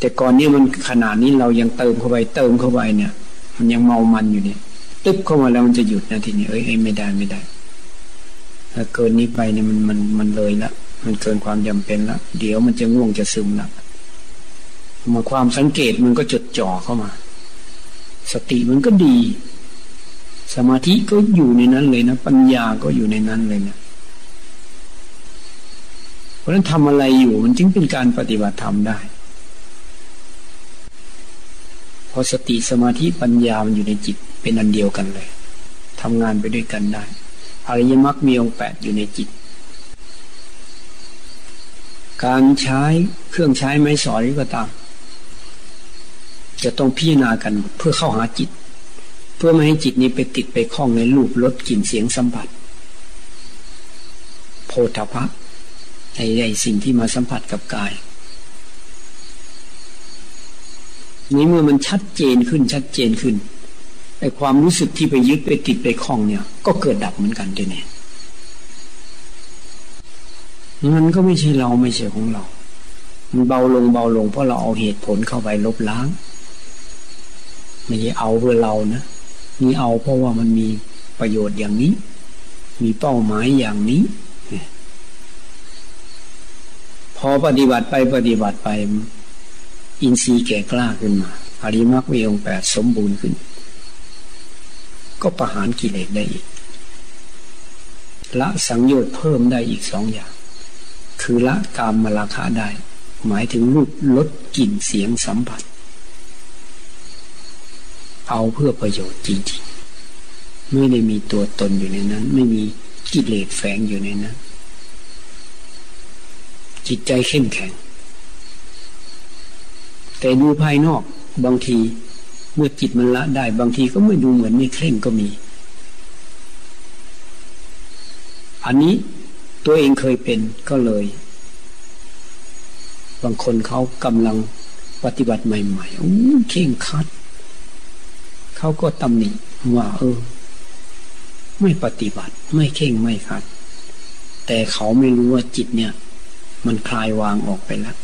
แต่ก่อนนี้มันขนาดนี้เรายังเติมเข้าไปเติมเข้าไปเนี่ย มันยังเมามันอยู่เนี่ยตึ๊บเข้ามาแล้วมันจะหยุดนะทีนี้เอ้ยไม่ได้ไม่ได้ถ้าเกินนี้ไปเนี่ยมันมันมันเลยละมันเกินความจำเป็นละเดี๋ยวมันจะง่วงจะซึมละมาความสังเกตมันก็จดจ่อเข้ามา สติมันก็ดี สมาธิก็อยู่ในนั้นเลยนะ ปัญญาก็อยู่ในนั้นเลยเนะเพราะฉะนั้นทำอะไรอยู่มันจึงเป็นการปฏิบัติธรรมได้ พอสติสมาธิปัญญามันอยู่ในจิตเป็นอันเดียวกันเลยทำงานไปด้วยกันได้อริยมรรคมีองค์แปดอยู่ในจิต การใช้เครื่องใช้ไม้สอยก็ตาม จะต้องพิจารณากันเพื่อเข้าหาจิต เพื่อไม่ให้จิตนี้ไปติดไปคล้องในรูปรสกลิ่นเสียงสัมผัส โพธพะไอ้ไอ้สิ่งที่มาสัมผัสกับกาย นี้เมื่อมันชัดเจนขึ้นชัดเจนขึ้นไอ้ความรู้สึกที่ไปยึดไปติดไปคล้องเนี่ย ก็เกิดดับเหมือนกันด้วยเนี่ยมันก็ไม่ใช่เราไม่ใช่ของเรา มันเบาลงเบาลงเพราะเราเอาเหตุผลเข้าไปลบล้าง ไม่ใช่เอาเพื่อเรานะนี่เอาเพราะว่ามันมีประโยชน์อย่างนี้ มีเป้าหมายอย่างนี้พอปฏิบัติไปปฏิบัติไป อินทรีย์แก่กล้าขึ้นมาอริมักมีองแปดสมบูรณ์ขึ้น ก็ประหารกิเลสได้อีก ละสังโยชน์เพิ่มได้อีกสองอย่าง คือละกามมราคะได้ หมายถึงรูปลดกลิ่นเสียงสัมผัส เอาเพื่อประโยชน์จริงๆ ไม่ได้มีตัวตนอยู่ในนั้น ไม่มีกิเลสแฝงอยู่ในนั้น จิตใจเข้มแข็ง แต่ดูภายนอกบางทีเมื่อจิตมันละได้ บางทีก็ไม่ดูเหมือนไม่เคร่งก็มี อันนี้ตัวเองเคยเป็นก็เลย บางคนเขากำลังปฏิบัติใหม่ๆโอ้เข่งคัด เขาก็ตำหนิว่า เออ ไม่ปฏิบัติ ไม่เข่งไม่ขัด แต่เขาไม่รู้ว่าจิตเนี่ย มันคลายวางออกไปแล้ว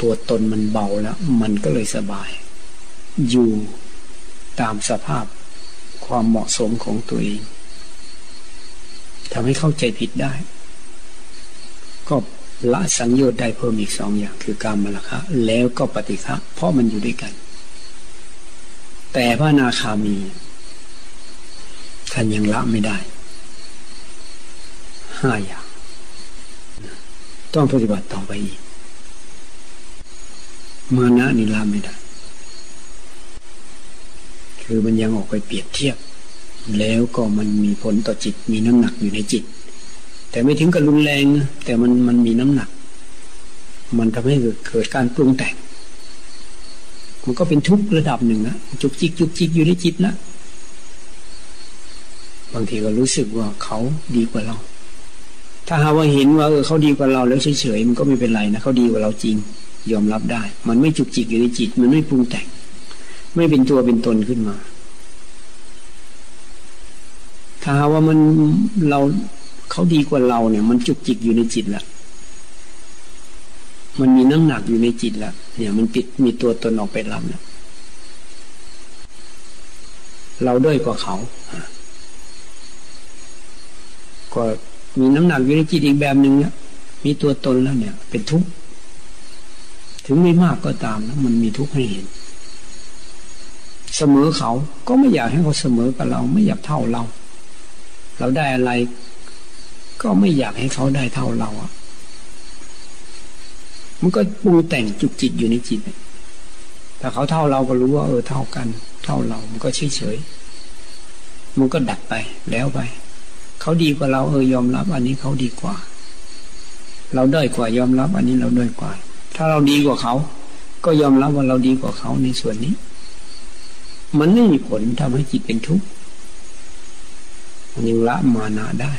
ตัวตนมันเบาแล้ว มันก็เลยสบาย อยู่ตามสภาพความเหมาะสมของตัวเองทำให้เข้าใจผิดได้ ก็ละสังโยชน์ได้เพิ่มอีกสองอย่าง คือการมรคะ แล้วก็ปฏิฆะเพราะมันอยู่ด้วยกัน แต่พระนาคามีท่านยังละไม่ได้ห้าอย่าง ต้องปฏิบัติต่อไปอีก มานะนี่ละไม่ได้ คือมันยังออกไปเปรียบเทียบ แล้วก็มันมีผลต่อจิต มีน้ำหนักอยู่ในจิต แต่ไม่ถึงกับรุนแรงแต่มันมันมีน้ำหนัก มันทำให้เกิดการปรุงแต่ง มันก็เป็นทุกข์ระดับหนึ่งนะจุกจิกจุกจิกอยู่ในจิตนะบางทีก็รู้สึกว่าเขาดีกว่าเรา ถ้าหาว่าเห็นว่าเออเขาดีกว่าเราแล้วเฉยๆมันก็ไม่เป็นไรนะเขาดีกว่าเราจริง ยอมรับได้ มันไม่จุกจิกอยู่ในจิต มันไม่ปรุงแต่ง ไม่เป็นตัวเป็นตนขึ้นมา ถ้าว่ามันเราเขาดีกว่าเราเนี่ย มันจุกจิกอยู่ในจิตแล้วมันมีน้ำหนักอยู่ในจิตแล้วเนี่ยมันปิดมีตัวตนออกไปรับแล้วเราด้อยกว่าเขาก็มีน้ำหนักอยู่ในจิตอีกแบบหนึ่งเนี่ยมีตัวตนแล้วเนี่ย เป็นทุกข์ ถึงไม่มากก็ตามนะมันมีทุกข์ให้เห็น เสมอเขาก็ไม่อยากให้เขาเสมอกับเรา ไม่อยากเท่าเรา เราได้อะไร ก็ไม่อยากให้เขาได้เท่าเราอะ มันก็ปรุงแต่งจุกจิตอยู่ในจิตถ้าเขาเท่าเราก็รู้ว่า เออเท่ากัน เท่าเรา มันก็เฉยเฉยมันก็ดับไปแล้วไป เขาดีกว่าเราเออยอมรับ อันนี้เขาดีกว่า เราด้อยกว่ายอมรับ อันนี้เราด้อยกว่า ถ้าเราดีกว่าเขา ก็ยอมรับว่าเราดีกว่าเขาในส่วนนี้ มันไม่มีผลทำให้จิตเป็นทุกข์มันยังละมานาได้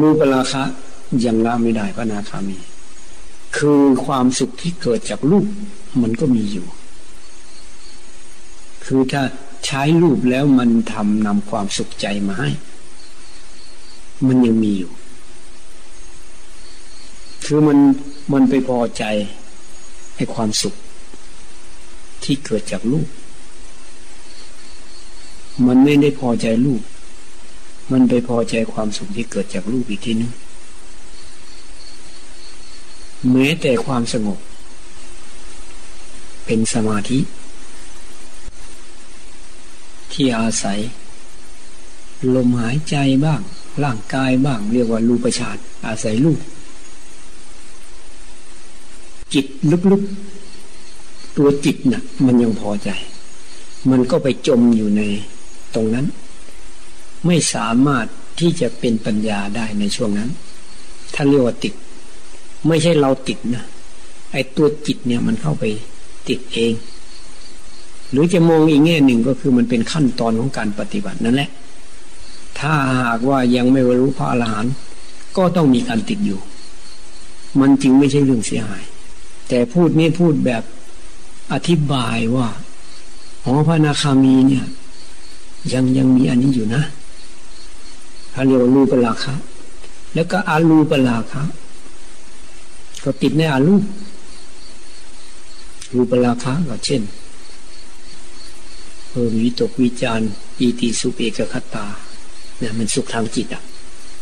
รูปราคะยังละไม่ได้พระนาคามี คือความสุขที่เกิดจากรูปมันก็มีอยู่ คือถ้าใช้รูปแล้วมันทำนำความสุขใจมาให้ มันยังมีอยู่ คือมันมันไปพอใจให้ความสุขที่เกิดจากรูปมันไม่ได้พอใจรูปมันไปพอใจความสุขที่เกิดจากรูปอีกทีนึงแม้แต่ความสงบ เป็นสมาธิ ที่อาศัย ลมหายใจบ้าง ร่างกายบ้าง เรียกว่ารูปฌานอาศัยรูป จิตลึกๆ ตัวจิตนะ่ะ มันยังพอใจ มันก็ไปจมอยู่ในตรงนั้น ไม่สามารถที่จะเป็นปัญญาได้ในช่วงนั้นท่านเรียกว่าติด ไม่ใช่เราติดนะไอ้ตัวจิตเนี่ยมันเข้าไปติดเอง หรือจะมองอีกแง่หนึ่งก็คือมันเป็นขั้นตอนของการปฏิบัตินั่นแหละ ถ้าหากว่ายังไม่รู้พระอรหันต์ก็ต้องมีการติดอยู่ มันจึงไม่ใช่เรื่องเสียหาย แต่พูดนี้พูดแบบอธิบายว่าอ๋อพระนาคามีเนี่ย ยังยังมีอันนี้อยู่นะเขาเรียกว่ารูปราคะแล้วก็อารูปราคะก็ติดในอารูปรูปราคะก็เช่นเออวิตกวิจารปีติสุขเอกคตาเนี่ยมันสุขทางจิตอะ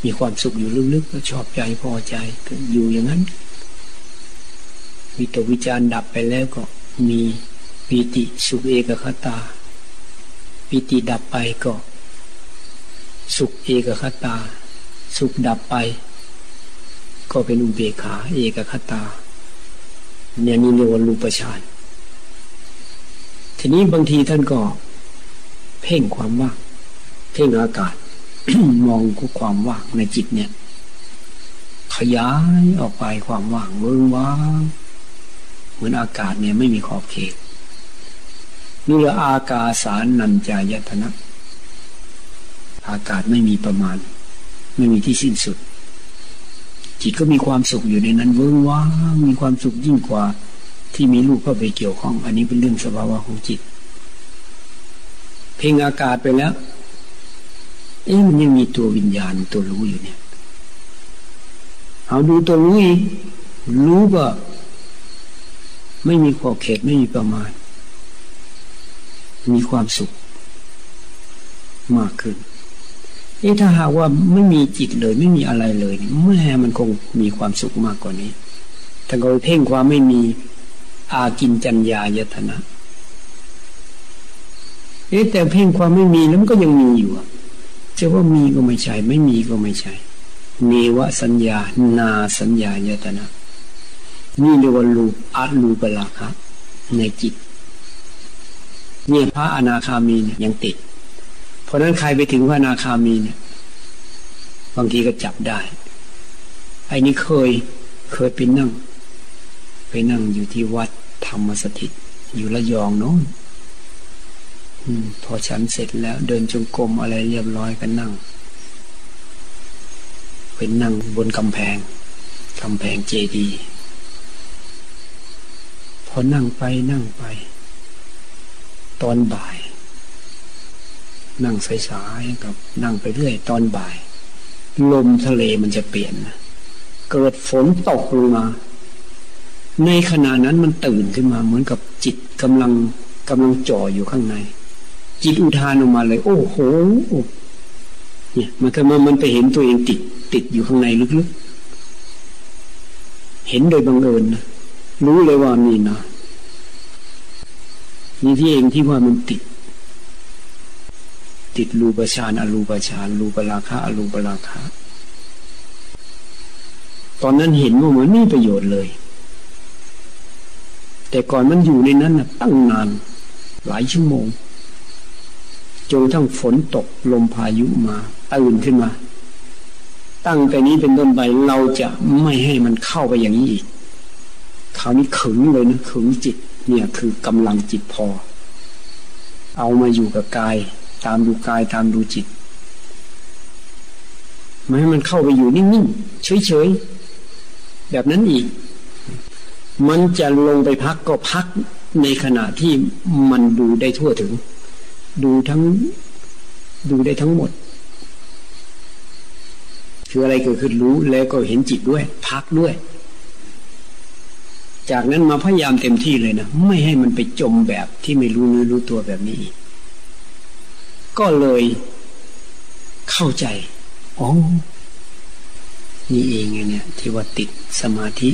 มีความสุขอยู่ลึกๆก็ชอบใจพอใจก็อยู่อย่างนั้น วิตกวิจารดับไปแล้วก็มีปีติสุขเอกคตาปีติดับไปก็ สุขเอกคตา สุขดับไป ก็เป็นอุเบกขาเอกคตาเนี่ยนี่เรียกว่ารูปฌานทีนี้บางทีท่านก็ เพ่งความว่างเพ่งอากาศ มองคุความว่างในจิตเนี่ย ขยายออกไปความว่างเวิ้งว่าง เหมือนอากาศเนี่ยไม่มีขอบเขตนี่ละอากาสารนันจายตนะ อากาศไม่มีประมาณ ไม่มีที่สิ้นสุด จิตก็มีความสุขอยู่ในนั้นเวิ้งว่างมีความสุขยิ่งกว่าที่มีรูปเข้าไปเกี่ยวข้อง อันนี้เป็นเรื่องสภาวะของจิต เพ่งอากาศไปแล้ว เอ๊ะมันยังมีตัววิญญาณตัวรู้อยู่เนี่ย เอาดูตัวรู้อีกรู้ก็ ไม่มีขอบเขตไม่มีประมาณ มีความสุข มากขึ้นเอ๊ะถ้าหากว่าไม่มีจิตเลย ไม่มีอะไรเลยแม่มันคงมีความสุขมากกว่านี้แต่ก็เพ่งความไม่มีอากินจัญญายตนะเอ๊แต่เพียงความไม่มีแล้วมันก็ยังมีอยู่จะว่ามีก็ไม่ใช่ ไม่มีก็ไม่ใช่เนวสัญญา นาสัญญายตนะ นี่เรียกว่ารูปอัตรูปราคะในจิต เนี่ยพระอนาคามีเนี่ยยังติด เพราะนั้นใครไปถึงพระอนาคามีเนี่ยบางทีก็จับได้ ไอ้นี่เคยเคยไปนั่ง ไปนั่งอยู่ที่วัดธรรมสถิต อยู่ระยองโน้นพอฉันเสร็จแล้ว เดินจงกรมอะไรเรียบร้อยกันนั่งไปนั่งบนกำแพงกำแพงเจดีพ อนั่งไปนั่งไป ตอนบ่าย นั่งสายๆกับนั่งไปเรื่อย ตอนบ่าย ลมทะเลมันจะเปลี่ยนนะเกิดฝนตกลงมา ในขณะนั้นมันตื่นขึ้นมาเหมือนกับจิตกำลังกำลังจ่ออยู่ข้างใน จิตอุทานออกมาเลย โอ้โหเนี่ยมันก็มามันไปเห็นตัวเองติด ติดอยู่ข้างในลึกๆ เห็นโดยบังเอิญนะรู้เลยว่านี่นะ นี่ที่เองที่ว่ามันติด ติดรูปฌานอรูปฌานรูปราคะอรูปราคะตอนนั้นเห็นว่ามันไม่ประโยชน์เลย แต่ก่อนมันอยู่ในนั้นนะตั้งนาน หลายชั่วโมงจนทั้งฝนตกลมพายุมาตื่นขึ้นมา ตั้งแต่นี้เป็นต้นไปเราจะไม่ให้มันเข้าไปอย่างนี้อีกคราวนี้ขึงเลยนะขึงจิต เนี่ยคือกำลังจิตพอ เอามาอยู่กับกาย ตามดูกายตามดูจิตไม่ให้มันเข้าไปอยู่นิ่งๆเฉยๆแบบนั้นอีก มันจะลงไปพักก็พักในขณะที่มันดูได้ทั่วถึง ดูทั้งดูได้ทั้งหมด คืออะไรเกิดขึ้นรู้แล้วก็เห็นจิตด้วย พักด้วย จากนั้นมาพยายามเต็มที่เลยนะ ไม่ให้มันไปจมแบบที่ไม่รู้เนื้อรู้ตัวแบบนี้ ก็เลยเข้าใจอ๋อนี่เองเนี่ยที่ว่าติดสมาธิ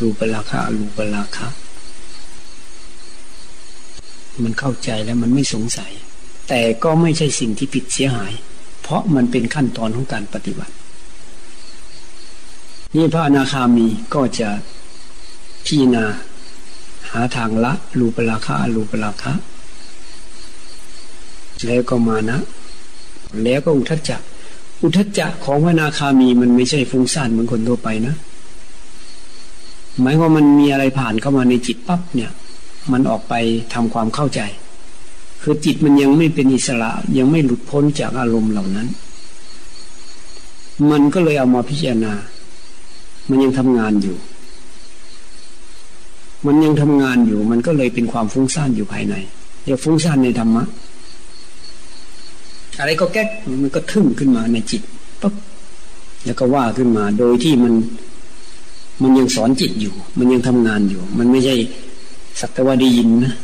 รูปราคารูปราคามันเข้าใจแล้วมันไม่สงสัย แต่ก็ไม่ใช่สิ่งที่ผิดเสียหาย เพราะมันเป็นขั้นตอนของการปฏิบัติ นี่พระอนาคามีก็จะ พิจารณา หาทางละรูปราคารูปราคาแล้วก็มานะ แล้วก็อุทจจะ อุทจจะของพระนาคามีมันไม่ใช่ฟุ้งซ่านเหมือนคนทั่วไปนะ หมายว่ามันมีอะไรผ่านเข้ามาในจิตปั๊บเนี่ย มันออกไปทำความเข้าใจ คือจิตมันยังไม่เป็นอิสระยังไม่หลุดพ้นจากอารมณ์เหล่านั้น มันก็เลยเอามาพิจารณา มันยังทำงานอยู่ มันยังทำงานอยู่ มันก็เลยเป็นความฟุ้งซ่านอยู่ภายในเดี๋ยวฟุ้งซ่านในธรรมะ อะไรก็แก๊กมันก็ทึ่งขึ้นมาในจิตปั๊บแล้วก็ว่าขึ้นมา โดยที่มัน มันยังสอนจิตอยู่ มันยังทำงานอยู่ มันไม่ใช่สักแต่ว่าได้ยินนะ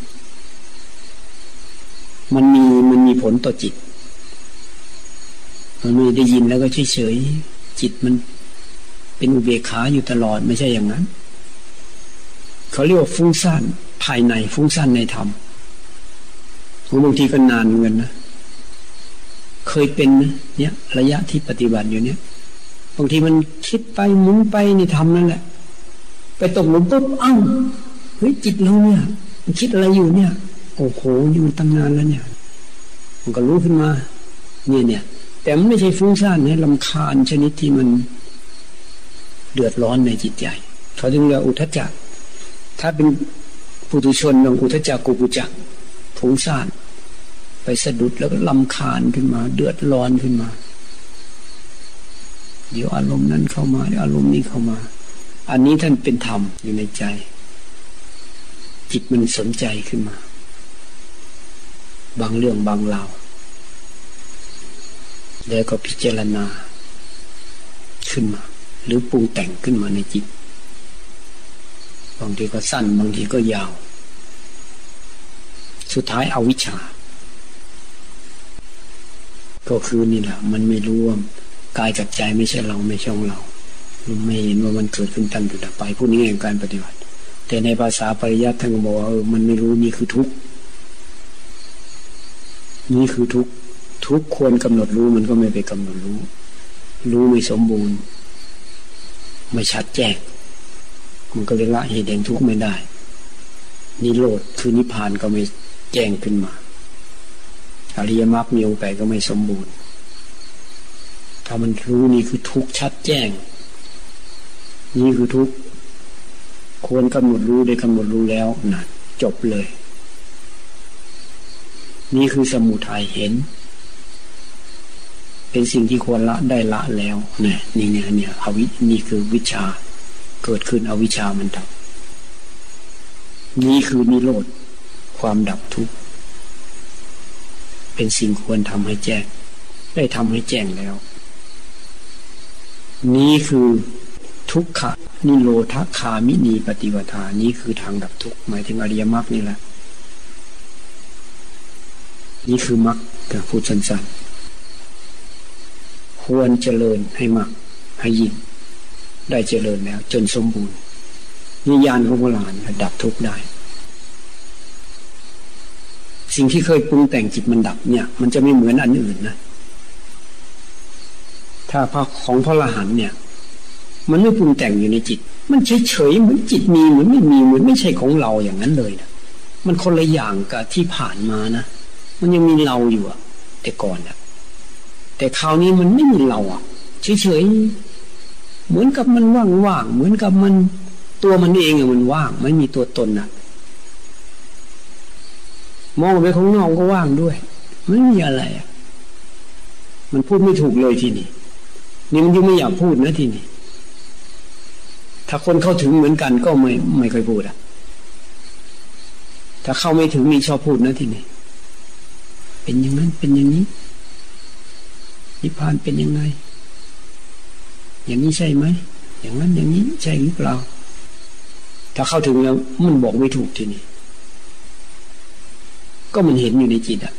มันมีมันมีผลต่อจิต มันไม่ได้ยินแล้วก็เฉยๆจิตมันเป็นอุเบกขาอยู่ตลอดไม่ใช่อย่างนั้น เขาเรียกว่าฟุ้งซ่านภายในฟุ้งซ่านในธรรมบางทีก็นานเหมือนกันนะ เคยเป็นนะเนี่ย ระยะที่ปฏิบัติอยู่เนี่ยบางทีมันคิดไปมุนไปในธรรมนั่นแหละ ไปตกหลุมปุ๊บอ้าวเฮ้ยจิตเราเนี่ยมันคิดอะไรอยู่เนี่ย โอ้โหอยู่ตั้งนานแล้วเนี่ย มันก็รู้ขึ้นมา เนี่ยเนี่ย แต่มันไม่ใช่ฟุ้งซ่านนะลำคาญชนิดที่มัน เดือดร้อนในจิตใจ เขาจึงเรียกอุทจจะ ถ้าเป็นปุถุชนลองอุทจจะกุกุจักฟุ้งซ่านไปสะดุดแล้วก็ลำคาญขึ้นมา เดือดร้อนขึ้นมา เดี๋ยวอารมณ์นั้นเข้ามาเดี๋ยวอารมณ์นี้เข้ามา อันนี้ท่านเป็นธรรมอยู่ในใจ จิตมันสนใจขึ้นมา บางเรื่องบางราวแล้วก็พิจารณาขึ้นมา หรือปรุงแต่งขึ้นมาในจิตางทีก็สั้น บางทีก็ยาว สุดท้ายเอาวิชา ก็คือนี่แหละ มันไม่รู้ว่ากายกับใจไม่ใช่เราไม่ใช่ของเรามันไม่เห็นว่ามันเกิดขึ้นตั้งอยู่ดับไปพูดนี้เองการปฏิบัติ แต่ในภาษาปริยัติท่านก็บอกว่าเออมันไม่รู้นี่คือทุกนี่คือทุกทุกควรกำหนดรู้มันก็ไม่ไปกำหนดรู้ รู้ไม่สมบูรณ์ ไม่ชัดแจ้ง มันก็เลยละเหตุแห่งทุกข์ไม่ได้ นิโรธคือนิพพานก็ไม่แจ้งขึ้นมาอริยมรรคมีองค์แปดก็ไม่สมบูรณ์ ถ้ามันรู้นี่คือทุกข์ชัดแจ้ง นี่คือทุกข์ควรกำหนดรู้ได้กำหนดรู้แล้วนะจบเลย นี่คือสมุทัยเห็น เป็นสิ่งที่ควรละได้ละแล้วเนี่ยนี่เนี่ยเนี่ยอวินี่คือวิชา เกิดขึ้นอวิชามันดับ นี่คือนิโรธความดับทุกข์ เป็นสิ่งควรทำให้แจ้ง ได้ทำให้แจ้งแล้ว นี่คือทุกขะนิโรธคามินีปฏิวทานี้คือทางดับทุกข์หมายถึงอริยมรรคนี่แหละ นี่คือมรรคกับพูดสั้นๆควรเจริญให้มากให้ยิ่ง ได้เจริญแล้ว จนสมบูรณ์นิยานของโบราณดับทุกข์ได้ สิ่งที่เคยปรุงแต่งจิตมันดับเนี่ย มันจะไม่เหมือนอันอื่นนะถ้าพระของพระอรหันเนี่ย มันไม่ปรุงแต่งอยู่ในจิต มันเฉยเฉยเหมือนจิตมีเหมือนไม่มีเหมือนไม่ใช่ของเราอย่างนั้นเลยนะมันคนละอย่างกับที่ผ่านมานะมันยังมีเราอยู่อะแต่ก่อนอะแต่คราวนี้มันไม่มีเราอะเฉยเฉย เหมือนกับมันว่างๆเหมือนกับมันตัวมันเองอะมันว่าง ไม่มีตัวตนอะมองไปข้างนอกก็ว่างด้วยไม่มีอะไรอะมันพูดไม่ถูกเลยทีนี้นี่มันยังไม่อยากพูดนะทีนี้ถ้าคนเข้าถึงเหมือนกันก็ไม่ไม่ค่อยพูดอะถ้าเข้าไม่ถึงนี่ชอบพูดนะทีนี้เป็นอย่างนั้นเป็นอย่างนี้นิพพานเป็นยังไง อย่างนี้ใช่ไหม อย่างนั้นอย่างนี้ใช่หรือเปล่า ถ้าเข้าถึงแล้วมันบอกไม่ถูกทีนี้ ก็มันเห็นอยู่ในจิตอะ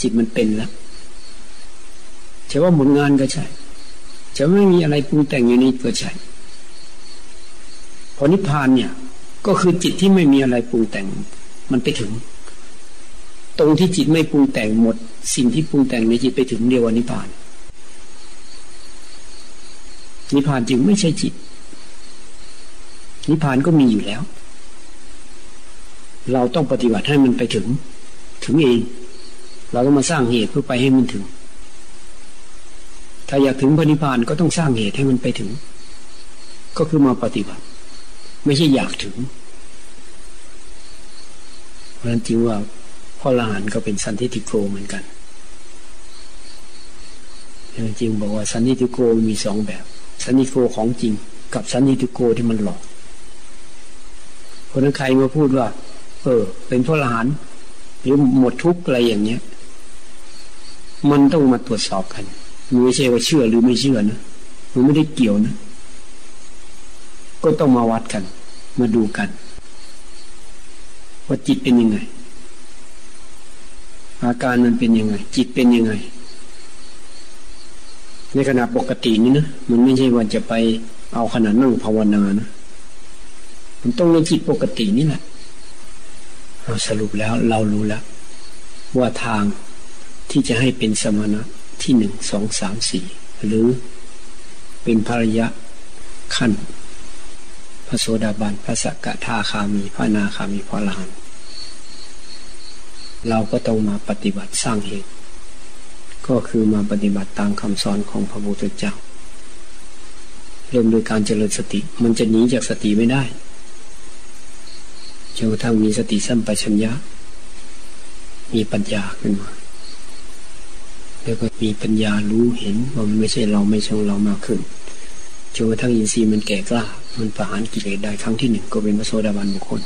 จิตมันเป็นแล้วจะว่าหมุนงานก็ใช่จะไม่มีอะไรปรุงแต่งอยู่ในก็ใช่พอนิพพานเนี่ย ก็คือจิตที่ไม่มีอะไรปรุงแต่ง มันไปถึง ตรงที่จิตไม่ปรุงแต่งหมด สิ่งที่ปรุงแต่งในจิตไปถึงเดียววนิพพาน นิพพานจึงไม่ใช่จิต นิพพานก็มีอยู่แล้ว เราต้องปฏิบัติให้มันไปถึง ถึงเอง เราต้องมาสร้างเหตุเพื่อไปให้มันถึง ถ้าอยากถึงพระนิพพานก็ต้องสร้างเหตุให้มันไปถึง ก็คือมาปฏิบัติ ไม่ใช่อยากถึง เพราะฉะนั้นจริงว่าพ่อละหันก็เป็นสันติติโกเหมือนกันจริงบอกว่าสันนิติโกมีสองแบบ สันนิโกของจริง กับสันนิติโกที่มันหลอกคนนั้นใครมาพูดว่า เออ เป็นพ่อลหันหรือหมดทุกข์อะไรอย่างเนี้ย มันต้องมาตรวจสอบกันมันไม่ใช่ว่าเชื่อหรือไม่เชื่อนะมันไม่ได้เกี่ยวนะ ก็ต้องมาวัดกัน มาดูกัน ว่าจิตเป็นยังไง อาการมันเป็นยังไง จิตเป็นยังไง ในขณะปกตินี่นะมันไม่ใช่ว่าจะไปเอาขนาดนั่งภาวนานะมันต้องในจิตปกตินี่แหละเราสรุปแล้วเรารู้แล้ว ว่าทางที่จะให้เป็นสมณะที่หนึ่งสองสามสี่หรือเป็นภรรยะขั้น พระโสดาบันพระสกทาคามีพระนาคามีพระลานเราก็ต้องมาปฏิบัติสร้างเหตุ ก็คือมาปฏิบัติตามคำสอนของพระพุทธเจ้า เริ่มโดยการเจริญสติ มันจะหนีจากสติไม่ได้จนกระทั่งมีสติสัมปชัญญะ มีปัญญาขึ้นมา แล้วก็มีปัญญารู้เห็นว่ามันไม่ใช่เราไม่ใช่เรามากขึ้นจนกระทั่งอินทรีย์มันแก่กล้า มันประหารกิเลสได้ครั้งที่หนึ่งก็เป็นพระโสดาบันบุคคล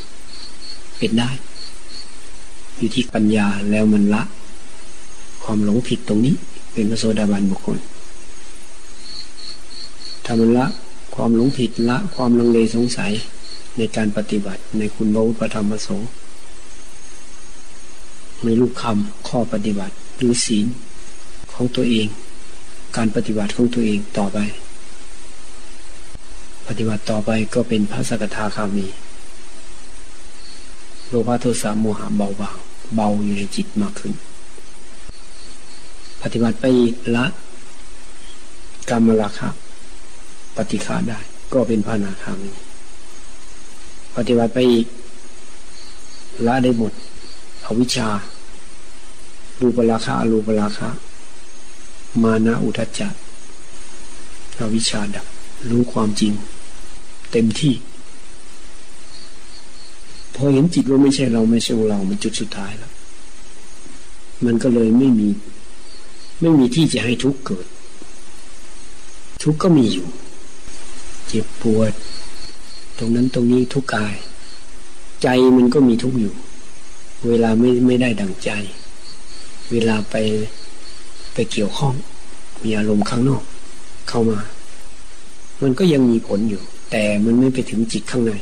เป็นได้ อยู่ที่ปัญญาแล้วมันละ ความหลงผิดตรงนี้ เป็นพระโสดาบันบุคคลถ้ามันละความหลงผิดละความลังเลสงสัยในการปฏิบัติในคุณพระพุทธธรรมประสงค์ในลูกคำข้อปฏิบัติหรือศีลของตัวเอง การปฏิบัติของตัวเองต่อไป ปฏิบัติต่อไปก็เป็นพระสกทาคามีโลภะโทสะโมหะเบาบางเบาอยู่ในจิตมากขึ้น ปฏิบัติไปละกรรมราคะปฏิฆาได้ ก็เป็นพระนาคามีปฏิบัติไปอีกละได้หมดอวิชชารูปราคะอรูปราคะ มานะอุทจจะอวิชชาดับ รู้ความจริง เต็มที่ พอเห็นจิตว่าไม่ใช่เราไม่ใช่เรา มันจุดสุดท้ายแล้ว มันก็เลยไม่มี ไม่มีที่จะให้ทุกข์เกิด ทุกข์ก็มีอยู่ เจ็บปวด ตรงนั้นตรงนี้ทุกกาย ใจมันก็มีทุกข์อยู่ เวลาไม่ไม่ได้ดังใจ เวลาไปไปเกี่ยวข้อง มีอารมณ์ข้างนอก เข้ามา มันก็ยังมีผลอยู่ แต่มันไม่ไปถึงจิตข้างใน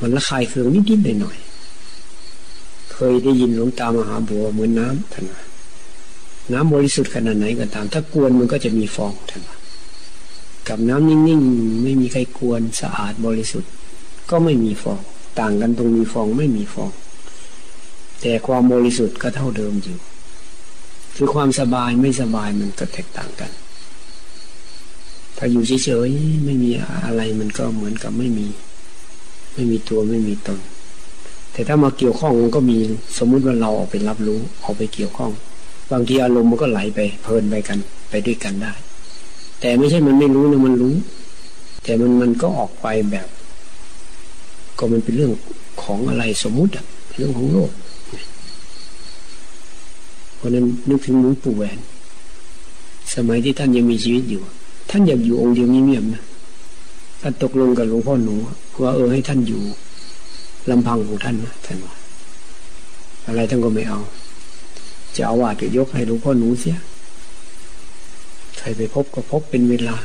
มันละคายเคืองนิดๆหน่อยๆเคยได้ยินหลวงตามหาบัวเหมือนน้ำท่านว่า น้ำบริสุทธิ์ขนาดไหนก็ตาม ถ้ากวนมันก็จะมีฟองท่านว่กับน้ำนิ่งๆ ไม่มีใครกวนสะอาดบริสุทธิ์ ก็ไม่มีฟอง ต่างกันตรงมีฟองไม่มีฟอง แต่ความบริสุทธิ์ก็เท่าเดิมอยู่ คือความสบายไม่สบายมันก็แตกต่างกัน ถ้าอยู่เฉยๆไม่มีอะไรมันก็เหมือนกับไม่มี ไม่มีตัวไม่มีตน แต่ถ้ามาเกี่ยวข้องมันก็มีสมมุติว่าเราเอาไปรับรู้เอาไปเกี่ยวข้อง บางทีอารมณ์มันก็ไหลไปเพลินไปกันไปด้วยกันได้ แต่ไม่ใช่มันไม่รู้นะมันรู้ แต่มันมันก็ออกไปแบบ ก็มันเป็นเรื่องของอะไรสมมุติอะเรื่องของโลกเพราะนั้นนึกถึงหลวงปู่แหวน สมัยที่ท่านยังมีชีวิตอยู่ ท่านอยากอยู่องค์เดียวเงียบๆนะท่านตกลงกับหลวงพ่อหนูว่าเออให้ท่านอยู่ลำพังของท่านนะท่านว่าอะไรท่านก็ไม่เอา จะเอาว่าดก็ยกให้หลวงพ่อหนูเสียใครไปพบก็พบเป็นเวลา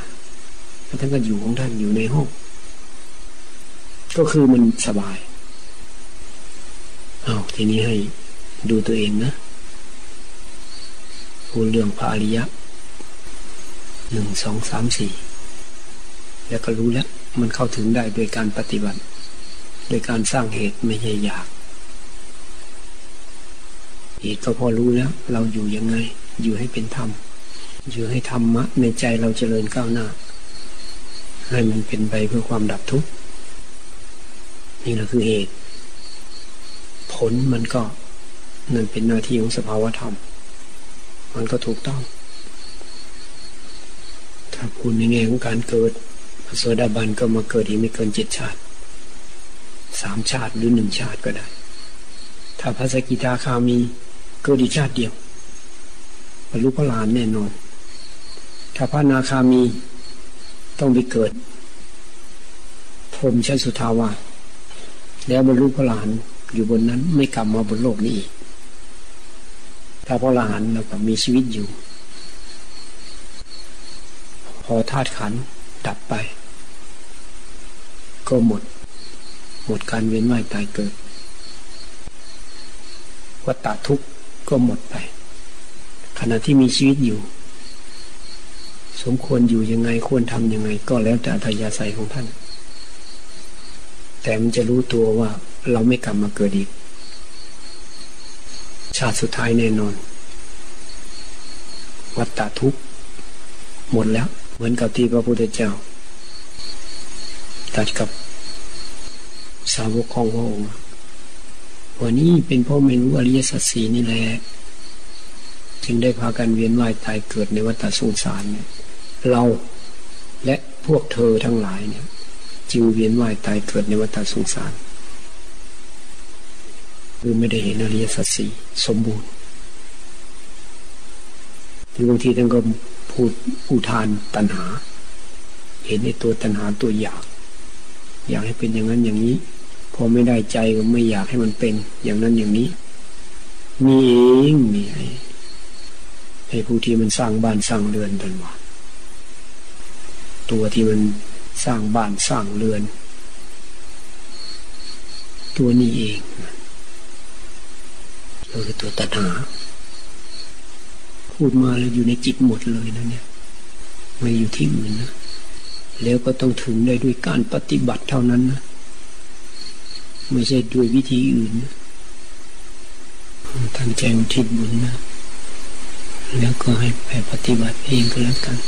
แล้วท่านก็อยู่ของท่านอยู่ในห้อง ก็คือมันสบาย เอาทีนี้ให้ดูตัวเองนะพูดเรื่องพระอริยะหนึ่งสองสามสี่แล้วก็รู้แล้ว มันเข้าถึงได้โดยการปฏิบัติ โดยการสร้างเหตุไม่ใช่อยาก เหตุก็พอรู้แล้ว เราอยู่ยังไง อยู่ให้เป็นธรรม อยู่ให้ธรรมะ ในใจเราเจริญก้าวหน้า ให้มันเป็นไปเพื่อความดับทุกข์นี่แหละคือเหตุ ผลมันก็นั่นเป็นหน้าที่ของสภาวธรรม มันก็ถูกต้อง ถ้าพูดในแง่ของการเกิดพระโสดาบันก็มาเกิดอีกไม่เกินเจ็ดชาติสามชาติหรือหนึ่งชาติก็ได้ ถ้าพระสกิทาคามี เกิดอีกชาติเดียวบรรลุพระลานแน่นอน ถ้าพระนาคามีต้องไปเกิดพรมชั้นสุทาวาแล้วบรรลุพระลานอยู่บนนั้นไม่กลับมาบนโลกนี้อีกถ้าพระอรหันเราก็มีชีวิตอยู่ พอธาตุขันดับไป ก็หมด หมดการเวียนว่ายตายเกิดวัฏฏะทุกข์ ก็หมดไป ขณะที่มีชีวิตอยู่ สมควรอยู่ยังไงควรทำยังไง ก็แล้วแต่อัธยาศัยของท่าน แต่มันจะรู้ตัวว่าเราไม่กลับมาเกิดอีก ชาติสุดท้ายแน่นอน วัฏฏทุกหมดแล้ว เหมือนกับที่พระพุทธเจ้าตัดกับสาวกของพระองค์ วันนี้เป็นพ่อไม่รู้อริยสัจสีนี่แหละจึงได้พากันเวียนว่ายตายเกิดในวัฏสงสารเนี่ยเราและพวกเธอทั้งหลายเนี่ย จึงเวียนว่ายตายเกิดในวัฏสงสารคือไม่ได้เห็นอริยสัจสี่สมบูรณ์ที่บางทีท่านก็พูดอุทานตัณหา เห็นในตัวตัณหาตัวอยาก อยากให้เป็นอย่างนั้นอย่างนี้ พอไม่ได้ใจก็ไม่อยากให้มันเป็น อย่างนั้นอย่างนี้ มีเองมีไอ้ไอ้ผู้ที่มันสร้างบ้านสร้างเรือนตันว่าตัวที่มันสร้างบ้านสร้างเรือน ตัวนี้เองก็คือตัวตัณหา พูดมาแล้วอยู่ในจิตหมดเลยนะเนี่ย ไม่อยู่ที่อื่นนะแล้วก็ต้องถึงได้ด้วยการปฏิบัติเท่านั้นนะ ไม่ใช่ด้วยวิธีอื่นนะทางใจอุทิศบุญนะ แล้วก็ให้ไปปฏิบัติเองก็แล้วกัน